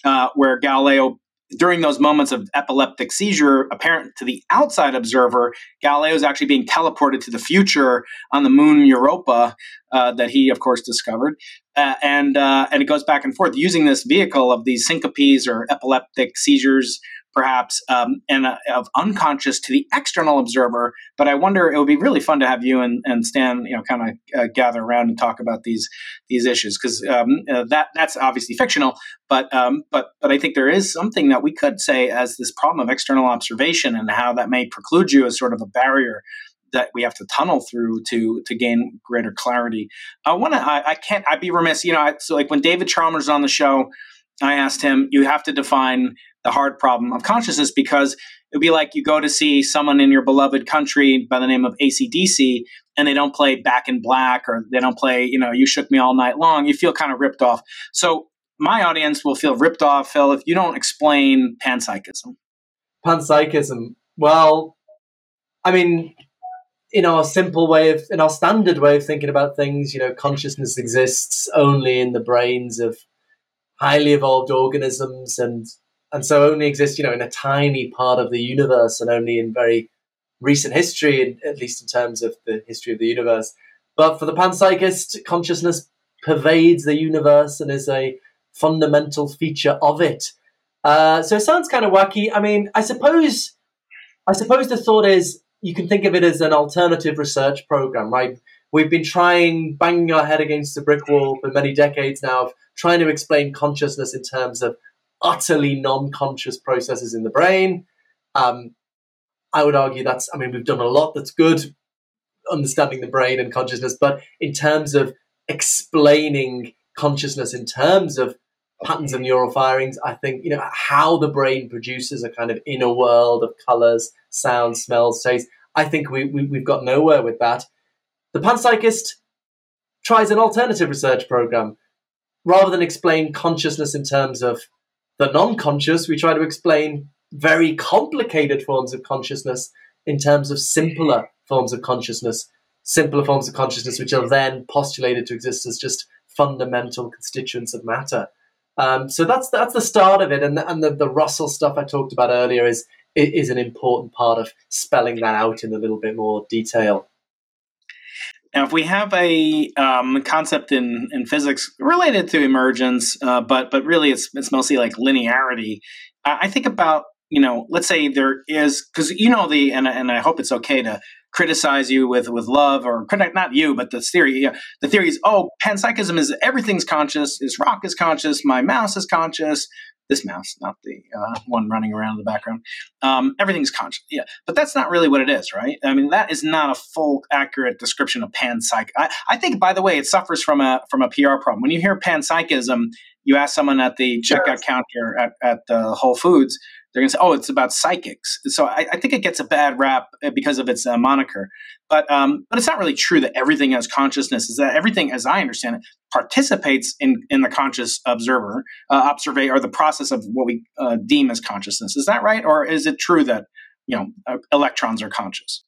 uh, where Galileo during those moments of epileptic seizure, apparent to the outside observer, Galileo is actually being teleported to the future on the moon Europa uh, that he, of course, discovered. Uh, and uh, and it goes back and forth using this vehicle of these syncopes or epileptic seizures perhaps, um, and uh, of unconscious to the external observer. But I wonder it would be really fun to have you and, and Stan, you know, kind of uh, gather around and talk about these these issues because um, uh, that that's obviously fictional. But um, but but I think there is something that we could say as this problem of external observation and how that may preclude you as sort of a barrier that we have to tunnel through to to gain greater clarity. I want to. I, I, can't. I'd be remiss. You know. I, so like when David Chalmers is on the show, I asked him, "You have to define the hard problem of consciousness because it would be like you go to see someone in your beloved country by the name of ACDC and they don't play Back in Black or they don't play, you know, You Shook Me All Night Long. You feel kind of ripped off. So my audience will feel ripped off, Phil, if you don't explain panpsychism. Panpsychism. Well, I mean, in our simple way of, in our standard way of thinking about things, you know, consciousness exists only in the brains of highly evolved organisms and and so only exist you know, in a tiny part of the universe and only in very recent history, at least in terms of the history of the universe. But for the panpsychist, consciousness pervades the universe and is a fundamental feature of it. Uh, so it sounds kind of wacky. I mean, I suppose, I suppose the thought is you can think of it as an alternative research program, right? We've been trying, banging our head against the brick wall for many decades now, of trying to explain consciousness in terms of utterly non-conscious processes in the brain. Um, I would argue that's. I mean, we've done a lot that's good, understanding the brain and consciousness, but in terms of explaining consciousness in terms of patterns of neural firings, I think you know how the brain produces a kind of inner world of colors, sounds, smells, tastes. I think we, we we've got nowhere with that. The panpsychist tries an alternative research program rather than explain consciousness in terms of the non conscious, we try to explain very complicated forms of consciousness in terms of simpler forms of consciousness, simpler forms of consciousness, which are then postulated to exist as just fundamental constituents of matter. Um, so that's that's the start of it, and the, and the, the Russell stuff I talked about earlier is is an important part of spelling that out in a little bit more detail. Now, if we have a um, concept in, in physics related to emergence, uh, but but really it's it's mostly like linearity, I think about you know, let's say there is because you know the and and I hope it's okay to criticize you with with love or not you but the theory yeah, the theory is oh panpsychism is everything's conscious this rock is conscious my mouse is conscious this mouse, not the uh, one running around in the background. Um, everything's conscious. Yeah, but that's not really what it is, right? I mean, that is not a full, accurate description of panpsych. I, I think, by the way, it suffers from a from a PR problem. When you hear panpsychism, you ask someone at the checkout counter at, at uh, Whole Foods, they're going to say, "Oh, it's about psychics." So I, I, think it gets a bad rap uh, because of its uh, moniker. But um, but it's not really true that everything has consciousness. Is that everything, as I understand it, participates in in the conscious observer, uh, or the process of what we uh, deem as consciousness. Is that right, or is it true that you know uh, electrons are conscious?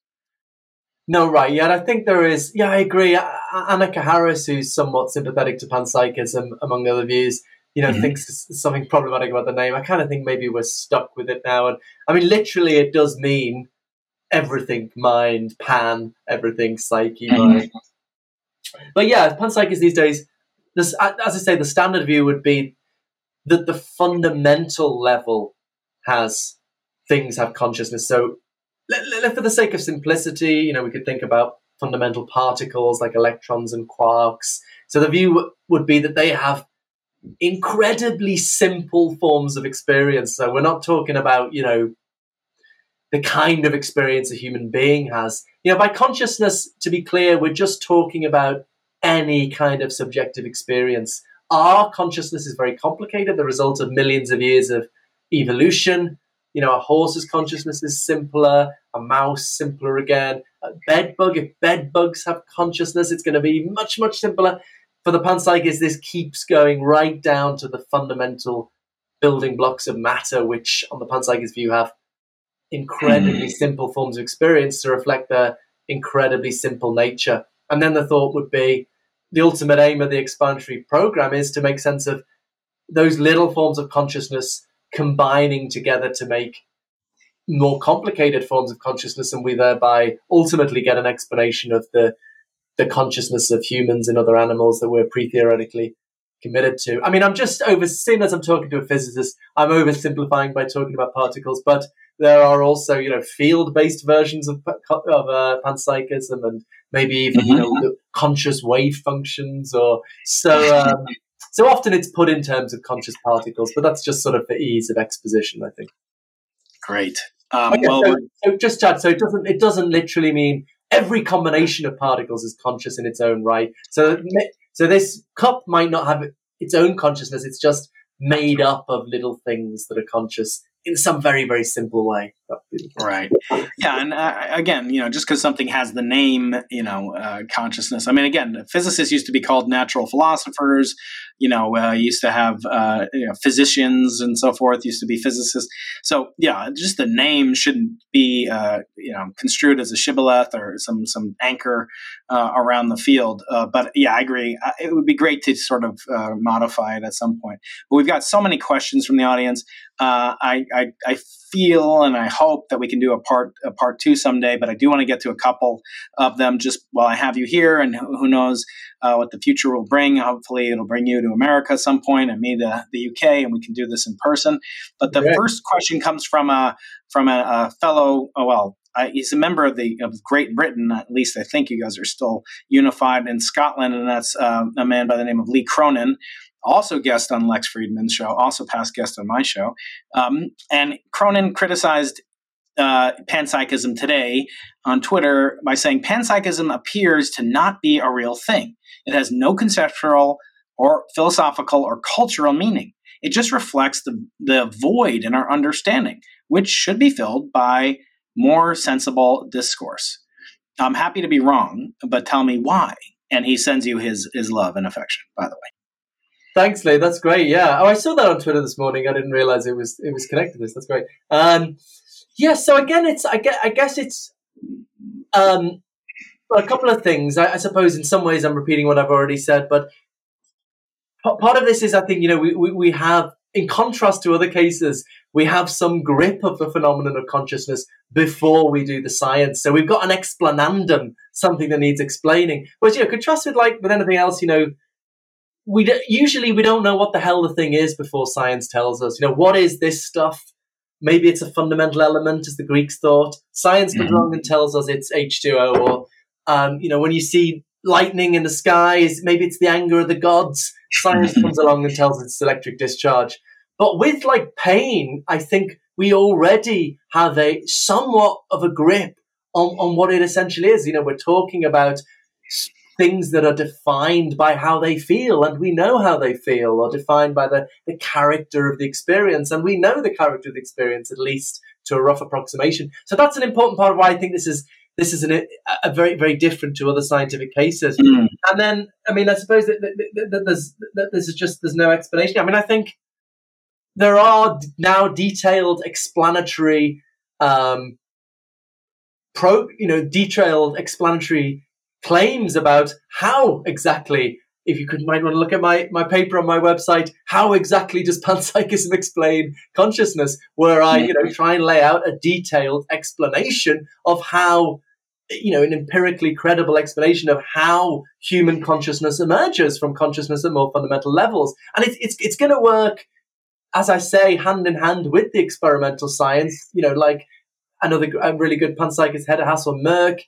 No, right. Yeah, I think there is. Yeah, I agree. Annaka Harris, who's somewhat sympathetic to panpsychism, among other views, you know, mm-hmm. thinks something problematic about the name. I kind of think maybe we're stuck with it now. And I mean, literally, it does mean everything mind, pan, everything psyche, mm-hmm. mind. But yeah, panpsychist these days, this, as I say, the standard view would be that the fundamental level has things have consciousness. So, for the sake of simplicity, you know, we could think about fundamental particles like electrons and quarks. So the view would be that they have incredibly simple forms of experience. So we're not talking about, you know, the kind of experience a human being has. You know, by consciousness, to be clear, we're just talking about any kind of subjective experience. Our consciousness is very complicated, the result of millions of years of evolution. You know, a horse's consciousness is simpler, a mouse simpler again. A bed bug, if bed bugs have consciousness, it's going to be much, much simpler for the panpsychist, this keeps going right down to the fundamental building blocks of matter, which on the panpsychist view have incredibly mm. simple forms of experience to reflect their incredibly simple nature. And then the thought would be the ultimate aim of the explanatory program is to make sense of those little forms of consciousness combining together to make more complicated forms of consciousness, and we thereby ultimately get an explanation of the the consciousness of humans and other animals that we're pre-theoretically committed to. I mean, I'm just over, seeing as I'm talking to a physicist, I'm oversimplifying by talking about particles, but there are also, you know, field-based versions of, of uh, panpsychism and maybe even, mm-hmm. you know, mm-hmm. conscious wave functions or so. Um, so often it's put in terms of conscious particles, but that's just sort of for ease of exposition, I think. Great. Um, okay, well, so, so just Chad, so it doesn't it doesn't literally mean every combination of particles is conscious in its own right. So so this cup might not have its own consciousness. It's just made up of little things that are conscious in some very very simple way. Right. Yeah and uh, again you know just because something has the name you know uh, consciousness i mean again physicists used to be called natural philosophers you know uh, used to have uh, you know, physicians and so forth used to be physicists. So yeah just the name shouldn't be uh, you know construed as a shibboleth or some some anchor uh, around the field but yeah i agree. It would be great to sort of modify it at some point. But we've got so many questions from the audience I, I I feel and I hope that we can do a part a part two someday. But I do want to get to a couple of them just while I have you here, and who knows uh, what the future will bring. Hopefully, it'll bring you to America at some point, and me to the UK, and we can do this in person. But the first question comes from a from a, a fellow. Oh, well, uh, he's a member of the of Great Britain. At least I think you guys are still unified in Scotland, and that's uh, a man by the name of Lee Cronin also guest on Lex Fridman's show, also past guest on my show. Um, and Cronin criticized uh, panpsychism today on Twitter by saying panpsychism appears to not be a real thing. It has no conceptual or philosophical or cultural meaning. It just reflects the, the void in our understanding, which should be filled by more sensible discourse. I'm happy to be wrong, but tell me why. And he sends you his, his love and affection, by the way. Thanks, Lee. That's great. Yeah. Oh, I saw that on Twitter this morning. I didn't realize it was it was connected to this. That's great. Um, yeah. So again, it's I guess, I guess it's um, a couple of things. I, I, suppose in some ways I'm repeating what I've already said, but part of this is I think you know we, we, we have in contrast to other cases we have some grip of the phenomenon of consciousness before we do the science. So we've got an explanandum, something that needs explaining. Whereas you know contrast with like with anything else, you know we d- usually we don't know what the hell the thing is before science tells us. You know, what is this stuff? Maybe it's a fundamental element, as the Greeks thought. Science comes mm-hmm. along and tells us it's H2O, or um, you know, when you see lightning in the skies, maybe it's the anger of the gods. Science comes along and tells us it's electric discharge. But with like pain, I think we already have a somewhat of a grip on, on what it essentially is. You know, we're talking about things that are defined by how they feel, and we know how they feel, or defined by the, the character of the experience, and we know the character of the experience at least to a rough approximation. So that's an important part of why I think this is this is an, a very very different to other scientific cases. Mm. And then, I mean, I suppose that, that, that there's that there's just there's no explanation. I mean, I think there are now detailed explanatory um, pro you know detailed explanatory claims about how exactly if you could might want to look at my, my paper on my website, how exactly does panpsychism explain consciousness? Where I, you know, try and lay out a detailed explanation of how, you know, an empirically credible explanation of how human consciousness emerges from consciousness at more fundamental levels. And it's it's it's gonna work, as I say, hand in hand with the experimental science, you know, like another a really good panpsychist Hedda Hassel-Mørch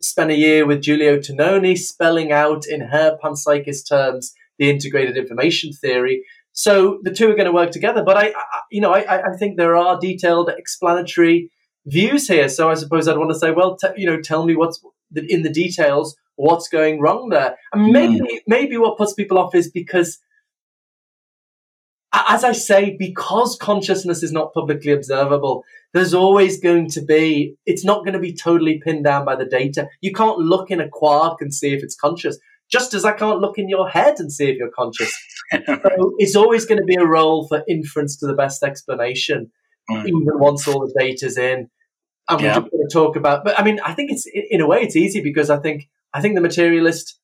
spent a year with Giulio Tononi spelling out in her panpsychist terms the integrated information theory. So the two are going to work together. But I, I you know, I, I, think there are detailed explanatory views here. So I suppose I'd want to say, well, t- you know, tell me what's in the details, what's going wrong there. And maybe, mm. maybe what puts people off is because as I say, because consciousness is not publicly observable, there's always going to be, it's not going to be totally pinned down by the data. You can't look in a quark and see if it's conscious, just as I can't look in your head and see if you're conscious. so it's always going to be a role for inference to the best explanation, mm. even once all the data's in. and we're just going to talk about. But I mean, I think it's in a way it's easy because I think I think the materialist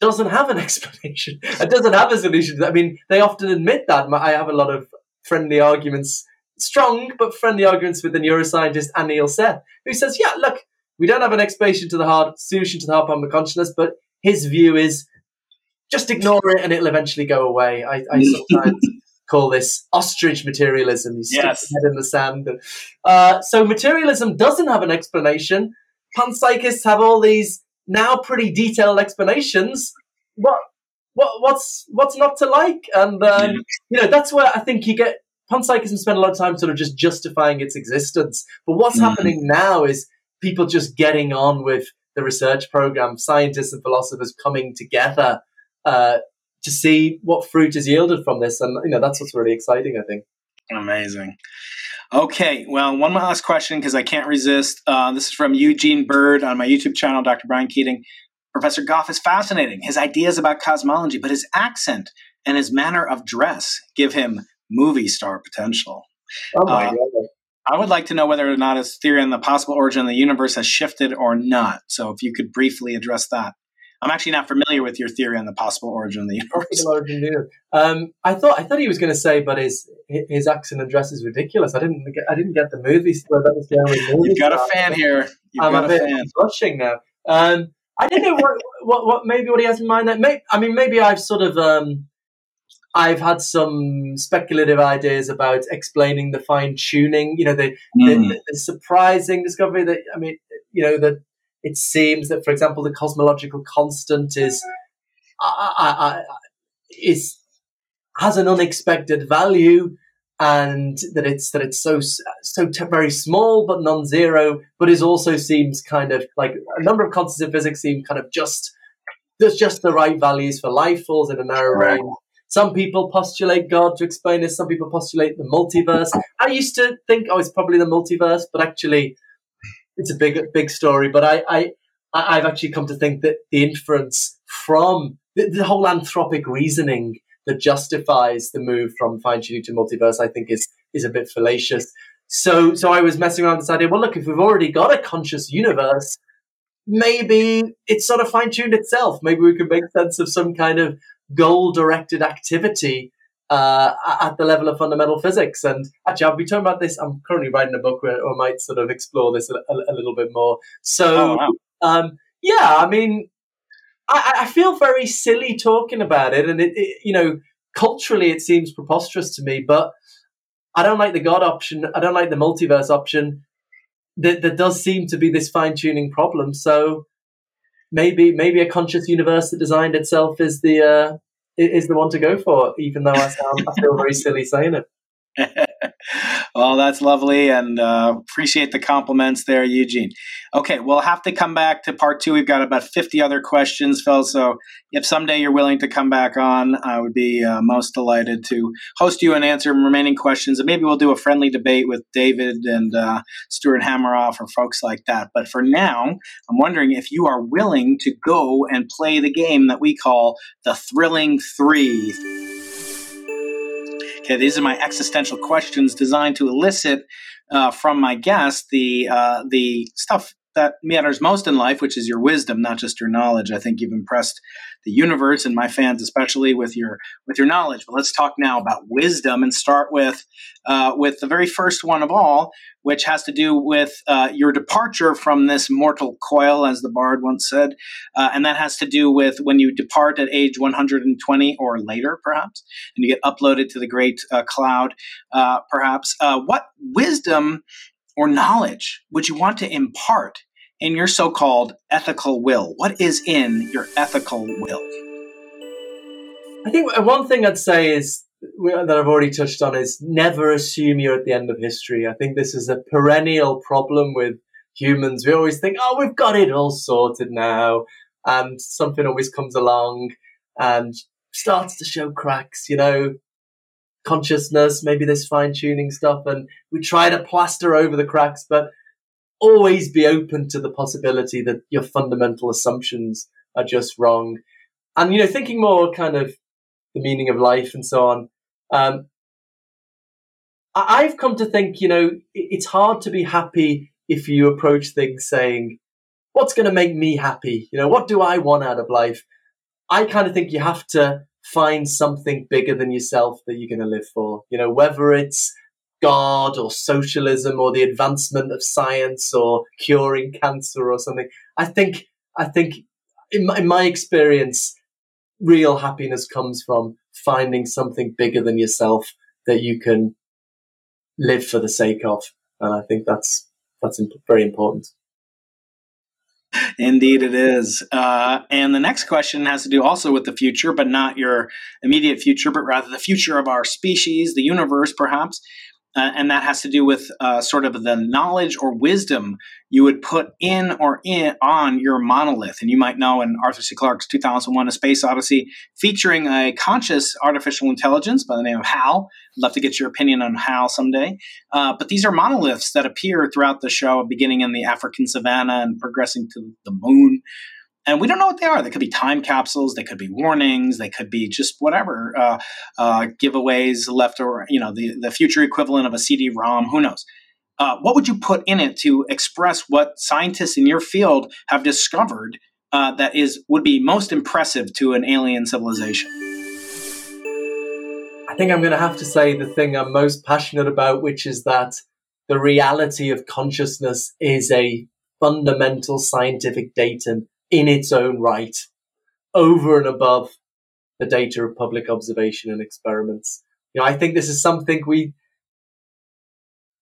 doesn't have an explanation. It doesn't have a solution. I mean, they often admit that. I have a lot of friendly arguments, strong but friendly arguments with the neuroscientist Anil Seth, who says, "Yeah, look, we don't have an explanation to the hard solution to the hard problem of consciousness, but his view is just ignore it and it'll eventually go away." I, I sometimes call this ostrich materialism. You stick Yes. your head in the sand. Uh, so materialism doesn't have an explanation. Panpsychists have all these now pretty detailed explanations. What what what's what's not to like? And um, you know that's where I think you get panpsychism spend a lot of time sort of just justifying its existence. But what's Mhm. happening now is people just getting on with the research program, scientists and philosophers coming together uh, to see what fruit is yielded from this, and you know that's what's really exciting. I think. Amazing. Okay, well, one last question because I can't resist. Uh, this is from Eugene Bird on my YouTube channel, Dr. Brian Keating. Professor Goff is fascinating. His ideas about cosmology, but his accent and his manner of dress give him movie star potential. Oh my Uh, god! I would like to know whether or not his theory on the possible origin of the universe has shifted or not. So, if you could briefly address that. I'm actually not familiar with your theory on the possible origin of the universe. Origin. Um, I thought I thought he was going to say, but his his accent and dress is ridiculous. I didn't get I didn't get the movies where that was going with movies. You've got a fan here. You've I'm got a a bit fan. blushing now. Um, I don't know what, what what maybe what he has in mind. That may, I mean, maybe I've sort of um, I've had some speculative ideas about explaining the fine tuning. You know, the, Mm. the, the surprising discovery that I mean, you know, that it seems that, for example, the cosmological constant is I, I, I, is has an unexpected value, and that it's that it's so so t- very small but non-zero, but it also seems kind of like a number of constants in physics seem kind of just there's just the right values for life falls in a narrow Correct. range. Some people postulate God to explain this. Some people postulate the multiverse. I used to think, oh, it's probably the multiverse, but actually, it's a big, big story. But I, I, I've actually come to think that the inference from the, the whole anthropic reasoning that justifies the move from fine tuning to multiverse, I think, is is a bit fallacious. So, so I was messing around with this idea. Well, look, if we've already got a conscious universe, maybe it's sort of fine tuned itself. Maybe we can make sense of some kind of goal directed activity uh, at the level of fundamental physics. And actually, I'll be talking about this. I'm currently writing a book where I might sort of explore this a, a, a little bit more. So, Oh, wow. um, yeah, I mean, I, I feel very silly talking about it, and it, it, you know, culturally it seems preposterous to me. But I don't like the God option. I don't like the multiverse option. There, there does seem to be this fine tuning problem. So maybe maybe a conscious universe that designed itself is the uh, is the one to go for. Even though I sound I feel very silly saying it. well, that's lovely, and uh, appreciate the compliments there, Eugene. Okay, we'll have to come back to part two. We've got about fifty other questions, Phil. So, if someday you're willing to come back on, I would be uh, most delighted to host you and answer remaining questions. And maybe we'll do a friendly debate with David and uh, Stuart Hameroff or folks like that. But for now, I'm wondering if you are willing to go and play the game that we call the Thrilling Three. Okay, these are my existential questions designed to elicit uh, from my guest the uh, the stuff that matters most in life, which is your wisdom, not just your knowledge. I think you've impressed the universe and my fans especially with your with your knowledge. But let's talk now about wisdom and start with uh, with the very first one of all, which has to do with uh, your departure from this mortal coil, as the bard once said, uh, and that has to do with when you depart at age 120 or later, perhaps, and you get uploaded to the great uh, cloud, uh, perhaps. Uh, what wisdom or knowledge would you want to impart in your so called ethical will? What is in your ethical will? I think one thing I'd say is that I've already touched on is never assume you're at the end of history. I think this is a perennial problem with humans. We always think, oh, we've got it all sorted now. And something always comes along and starts to show cracks, you know, consciousness, maybe this fine tuning stuff. And we try to plaster over the cracks, but always be open to the possibility that your fundamental assumptions are just wrong. And, you know, thinking more kind of the meaning of life and so on. Um, I've come to think, you know, it- it's hard to be happy if you approach things saying, what's going to make me happy? You know, what do I want out of life? I kind of think you have to find something bigger than yourself that you're going to live for. You know, whether it's God or socialism or the advancement of science or curing cancer or something. I think, I think in my, in my experience, real happiness comes from finding something bigger than yourself that you can live for the sake of. And I think that's, that's imp- very important. Indeed, it is. Uh, and the next question has to do also with the future, but not your immediate future, but rather the future of our species, the universe, perhaps. Uh, and that has to do with uh, sort of the knowledge or wisdom you would put in or in on your monolith. And you might know in Arthur C. Clarke's 2001: A Space Odyssey, featuring a conscious artificial intelligence by the name of Hal. I'd love to get your opinion on Hal someday. Uh, but these are monoliths that appear throughout the show, beginning in the African savannah and progressing to the moon and we don't know what they are. They could be time capsules, they could be warnings, they could be just whatever uh, uh, giveaways left or you know the the future equivalent of a CD-ROM. Who knows? Uh, what would you put in it to express what scientists in your field have discovered uh, that is would be most impressive to an alien civilization? I think I'm going to have to say the thing I'm most passionate about, which is that the reality of consciousness is a fundamental scientific datum in its own right over and above the data of public observation and experiments. You know, I think this is something we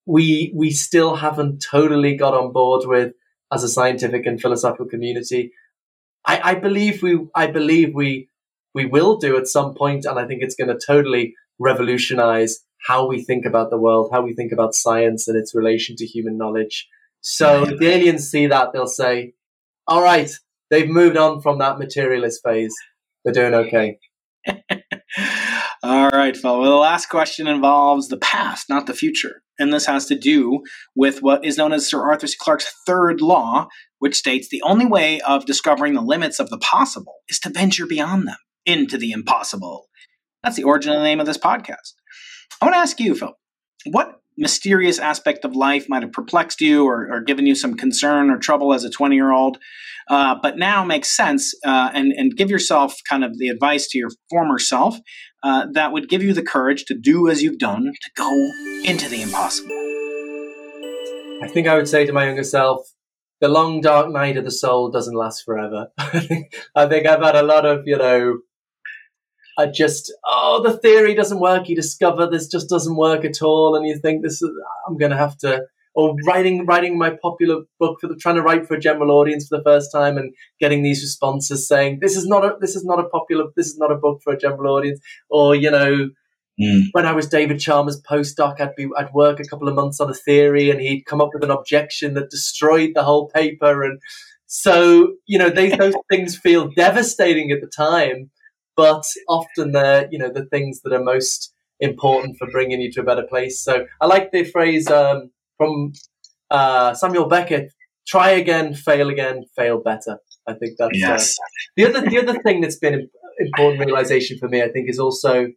we we still haven't totally got on board with as a scientific and philosophical community. I, I believe we I believe we we will do at some point, and I think it's going to totally revolutionize how we think about the world, how we think about science and its relation to human knowledge. So the aliens see that, they'll say, "All right, they've moved on from that materialist phase. They're doing okay. All right, Phil. Well, the last question involves the past, not the future. And this has to do with what is known as Sir Arthur C. Clarke's third law, which states the only way of discovering the limits of the possible is to venture beyond them into the impossible. That's the origin of the name of this podcast. I want to ask you, Phil, what mysterious aspect of life might have perplexed you or, or given you some concern or trouble as a 20 year old, uh, but now makes sense uh, and, and give yourself kind of the advice to your former self uh, that would give you the courage to do as you've done, to go into the impossible? I think I would say to my younger self, the long dark night of the soul doesn't last forever. I think I've had a lot of, you know, I just, oh, the theory doesn't work. You discover this just doesn't work at all, and you think this is, I'm going to have to, or writing writing my popular book for the, trying to write for a general audience for the first time and getting these responses saying this is not a this is not a popular this is not a book for a general audience, or you know. Mm. When I was David Chalmers postdoc, I'd be I'd work a couple of months on a theory, and he'd come up with an objection that destroyed the whole paper. And so, you know, they, those things feel devastating at the time but often they're you know the things that are most important for bringing you to a better place. So I like the phrase um, from uh, Samuel Beckett: "Try again, fail again, fail better." I think that's uh, yes. uh, the other the other thing that's been important realization for me. I think is also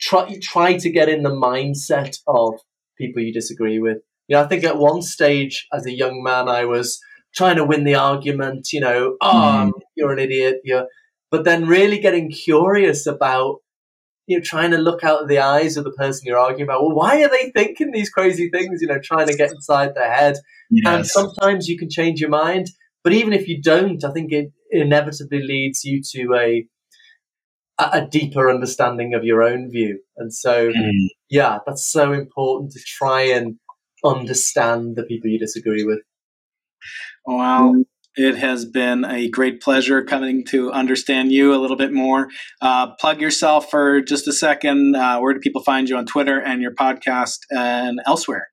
try try to get in the mindset of people you disagree with. You know, I think at one stage as a young man, I was trying to win the argument. You know, oh, mm. you're an idiot. You're but then really getting curious about you know trying to look out of the eyes of the person you're arguing about well why are they thinking these crazy things you know trying to get inside their head yes. and sometimes you can change your mind but even if you don't i think it inevitably leads you to a a deeper understanding of your own view and so mm. yeah that's so important to try and understand the people you disagree with wow it has been a great pleasure coming to understand you a little bit more. Uh, plug yourself for just a second. Uh, where do people find you on Twitter and your podcast and elsewhere?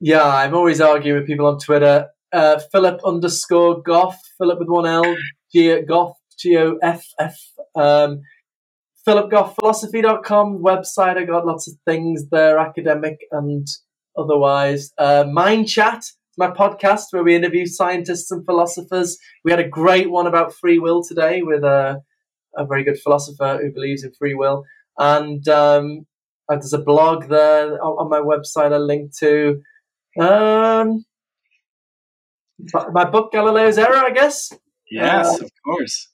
Yeah, I'm always arguing with people on Twitter. Uh, Philip underscore Goff, Philip with one L, G Goff, G O F F. Um, PhilipGoffPhilosophy.com website. I got lots of things there, academic and otherwise. Uh, Mind Chat my podcast where we interview scientists and philosophers. We had a great one about free will today with a, a very good philosopher who believes in free will. And um, there's a blog there on, on my website I link to. Um, my book Galileo's Error, I guess. Yes, uh, of course.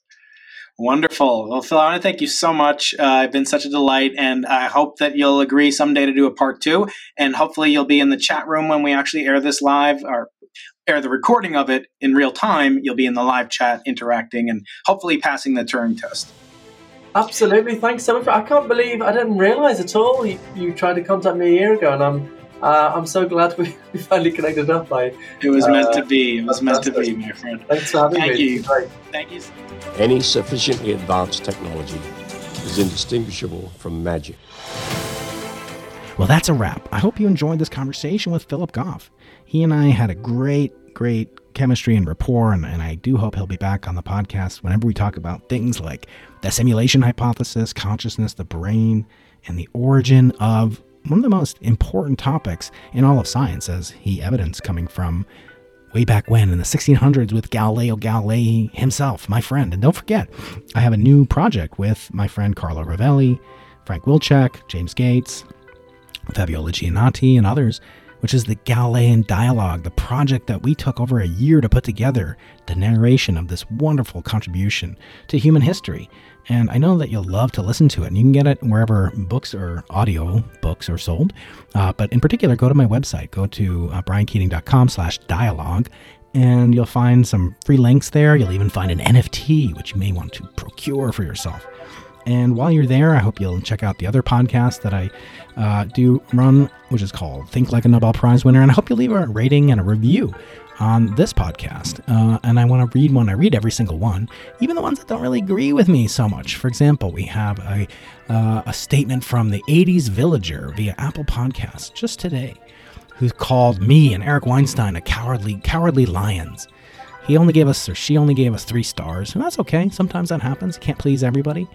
Wonderful. Well, Phil, I want to thank you so much. Uh, it's been such a delight, and I hope that you'll agree someday to do a part two. And hopefully, you'll be in the chat room when we actually air this live or air the recording of it in real time. You'll be in the live chat interacting and hopefully passing the Turing test. Absolutely. Thanks so much. I can't believe I didn't realize at all you, you tried to contact me a year ago, and I'm uh, I'm so glad we, we finally connected up. I, it was uh, meant to be. It was meant to be, my friend. Thanks for having Thank me. You. Thank you. Any sufficiently advanced technology is indistinguishable from magic. Well, that's a wrap. I hope you enjoyed this conversation with Philip Goff. He and I had a great, great chemistry and rapport, and, and I do hope he'll be back on the podcast whenever we talk about things like the simulation hypothesis, consciousness, the brain, and the origin of one of the most important topics in all of science, as he evidenced coming from way back when in the 1600s with Galileo Galilei himself, my friend. And don't forget, I have a new project with my friend Carlo Rovelli, Frank Wilczek, James Gates, Fabiola Gianotti, and others, which is the Galilean Dialogue, the project that we took over a year to put together, the narration of this wonderful contribution to human history. And I know that you'll love to listen to it. And you can get it wherever books or audio books are sold. Uh, but in particular, go to my website. Go to uh, briankeating.com slash dialogue. And you'll find some free links there. You'll even find an NFT, which you may want to procure for yourself. And while you're there, I hope you'll check out the other podcast that I uh, do run, which is called Think Like a Nobel Prize Winner. And I hope you'll leave a rating and a review on this podcast. Uh, and I want to read one. I read every single one, even the ones that don't really agree with me so much. For example, we have a, uh, a statement from the 80s Villager via Apple Podcasts just today, who called me and Eric Weinstein a cowardly, cowardly lions. He only gave us, or she only gave us three stars, and that's okay. Sometimes that happens. Can't please everybody.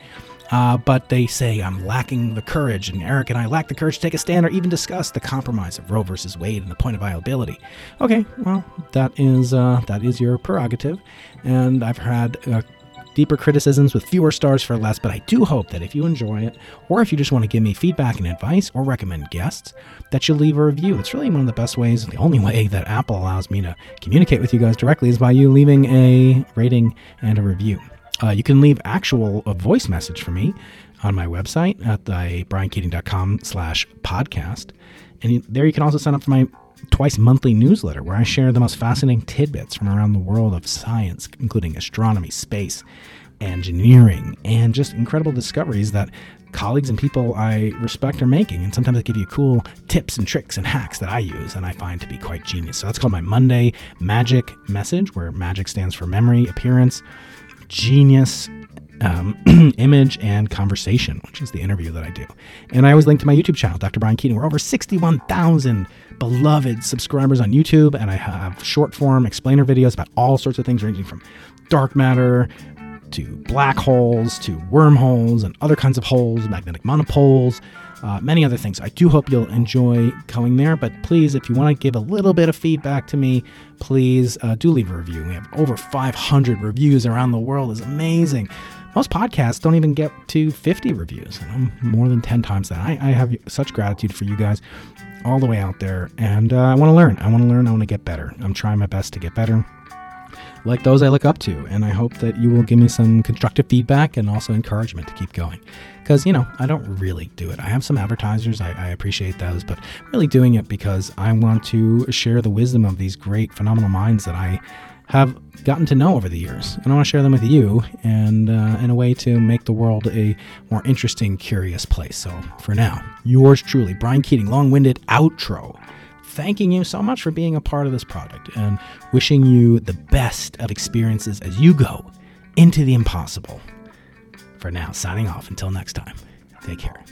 Uh, but they say I'm lacking the courage, and Eric and I lack the courage to take a stand or even discuss the compromise of Roe versus Wade and the point of viability. Okay, well that is uh, that is your prerogative, and I've had. Uh, deeper criticisms with fewer stars for less, but I do hope that if you enjoy it, or if you just want to give me feedback and advice or recommend guests, that you'll leave a review. It's really one of the best ways, the only way that Apple allows me to communicate with you guys directly is by you leaving a rating and a review. Uh, you can leave actual a voice message for me on my website at the slash podcast. And there you can also sign up for my twice monthly newsletter where I share the most fascinating tidbits from around the world of science, including astronomy, space, engineering, and just incredible discoveries that colleagues and people I respect are making. And sometimes I give you cool tips and tricks and hacks that I use and I find to be quite genius. So that's called my Monday Magic Message, where magic stands for memory, appearance, genius um, image and conversation, which is the interview that I do. And I always link to my YouTube channel, Dr. Brian Keating. We're over 61,000 beloved subscribers on YouTube, and I have short form explainer videos about all sorts of things, ranging from dark matter to black holes to wormholes and other kinds of holes, magnetic monopoles, uh, many other things. I do hope you'll enjoy going there, but please, if you want to give a little bit of feedback to me, please uh, do leave a review. We have over 500 reviews around the world. is amazing. Most podcasts don't even get to 50 reviews. I'm more than 10 times that. I, I have such gratitude for you guys all the way out there, and uh, I want to learn. I want to learn. I want to get better. I'm trying my best to get better like those I look up to. And I hope that you will give me some constructive feedback and also encouragement to keep going. Because, you know, I don't really do it. I have some advertisers, I, I, appreciate those, but really doing it because I want to share the wisdom of these great, phenomenal minds that I have gotten to know over the years. And I want to share them with you and uh, in a way to make the world a more interesting, curious place. So for now, yours truly, Brian Keating, long winded outro thanking you so much for being a part of this project and wishing you the best of experiences as you go into the impossible. For now, signing off. Until next time, take care.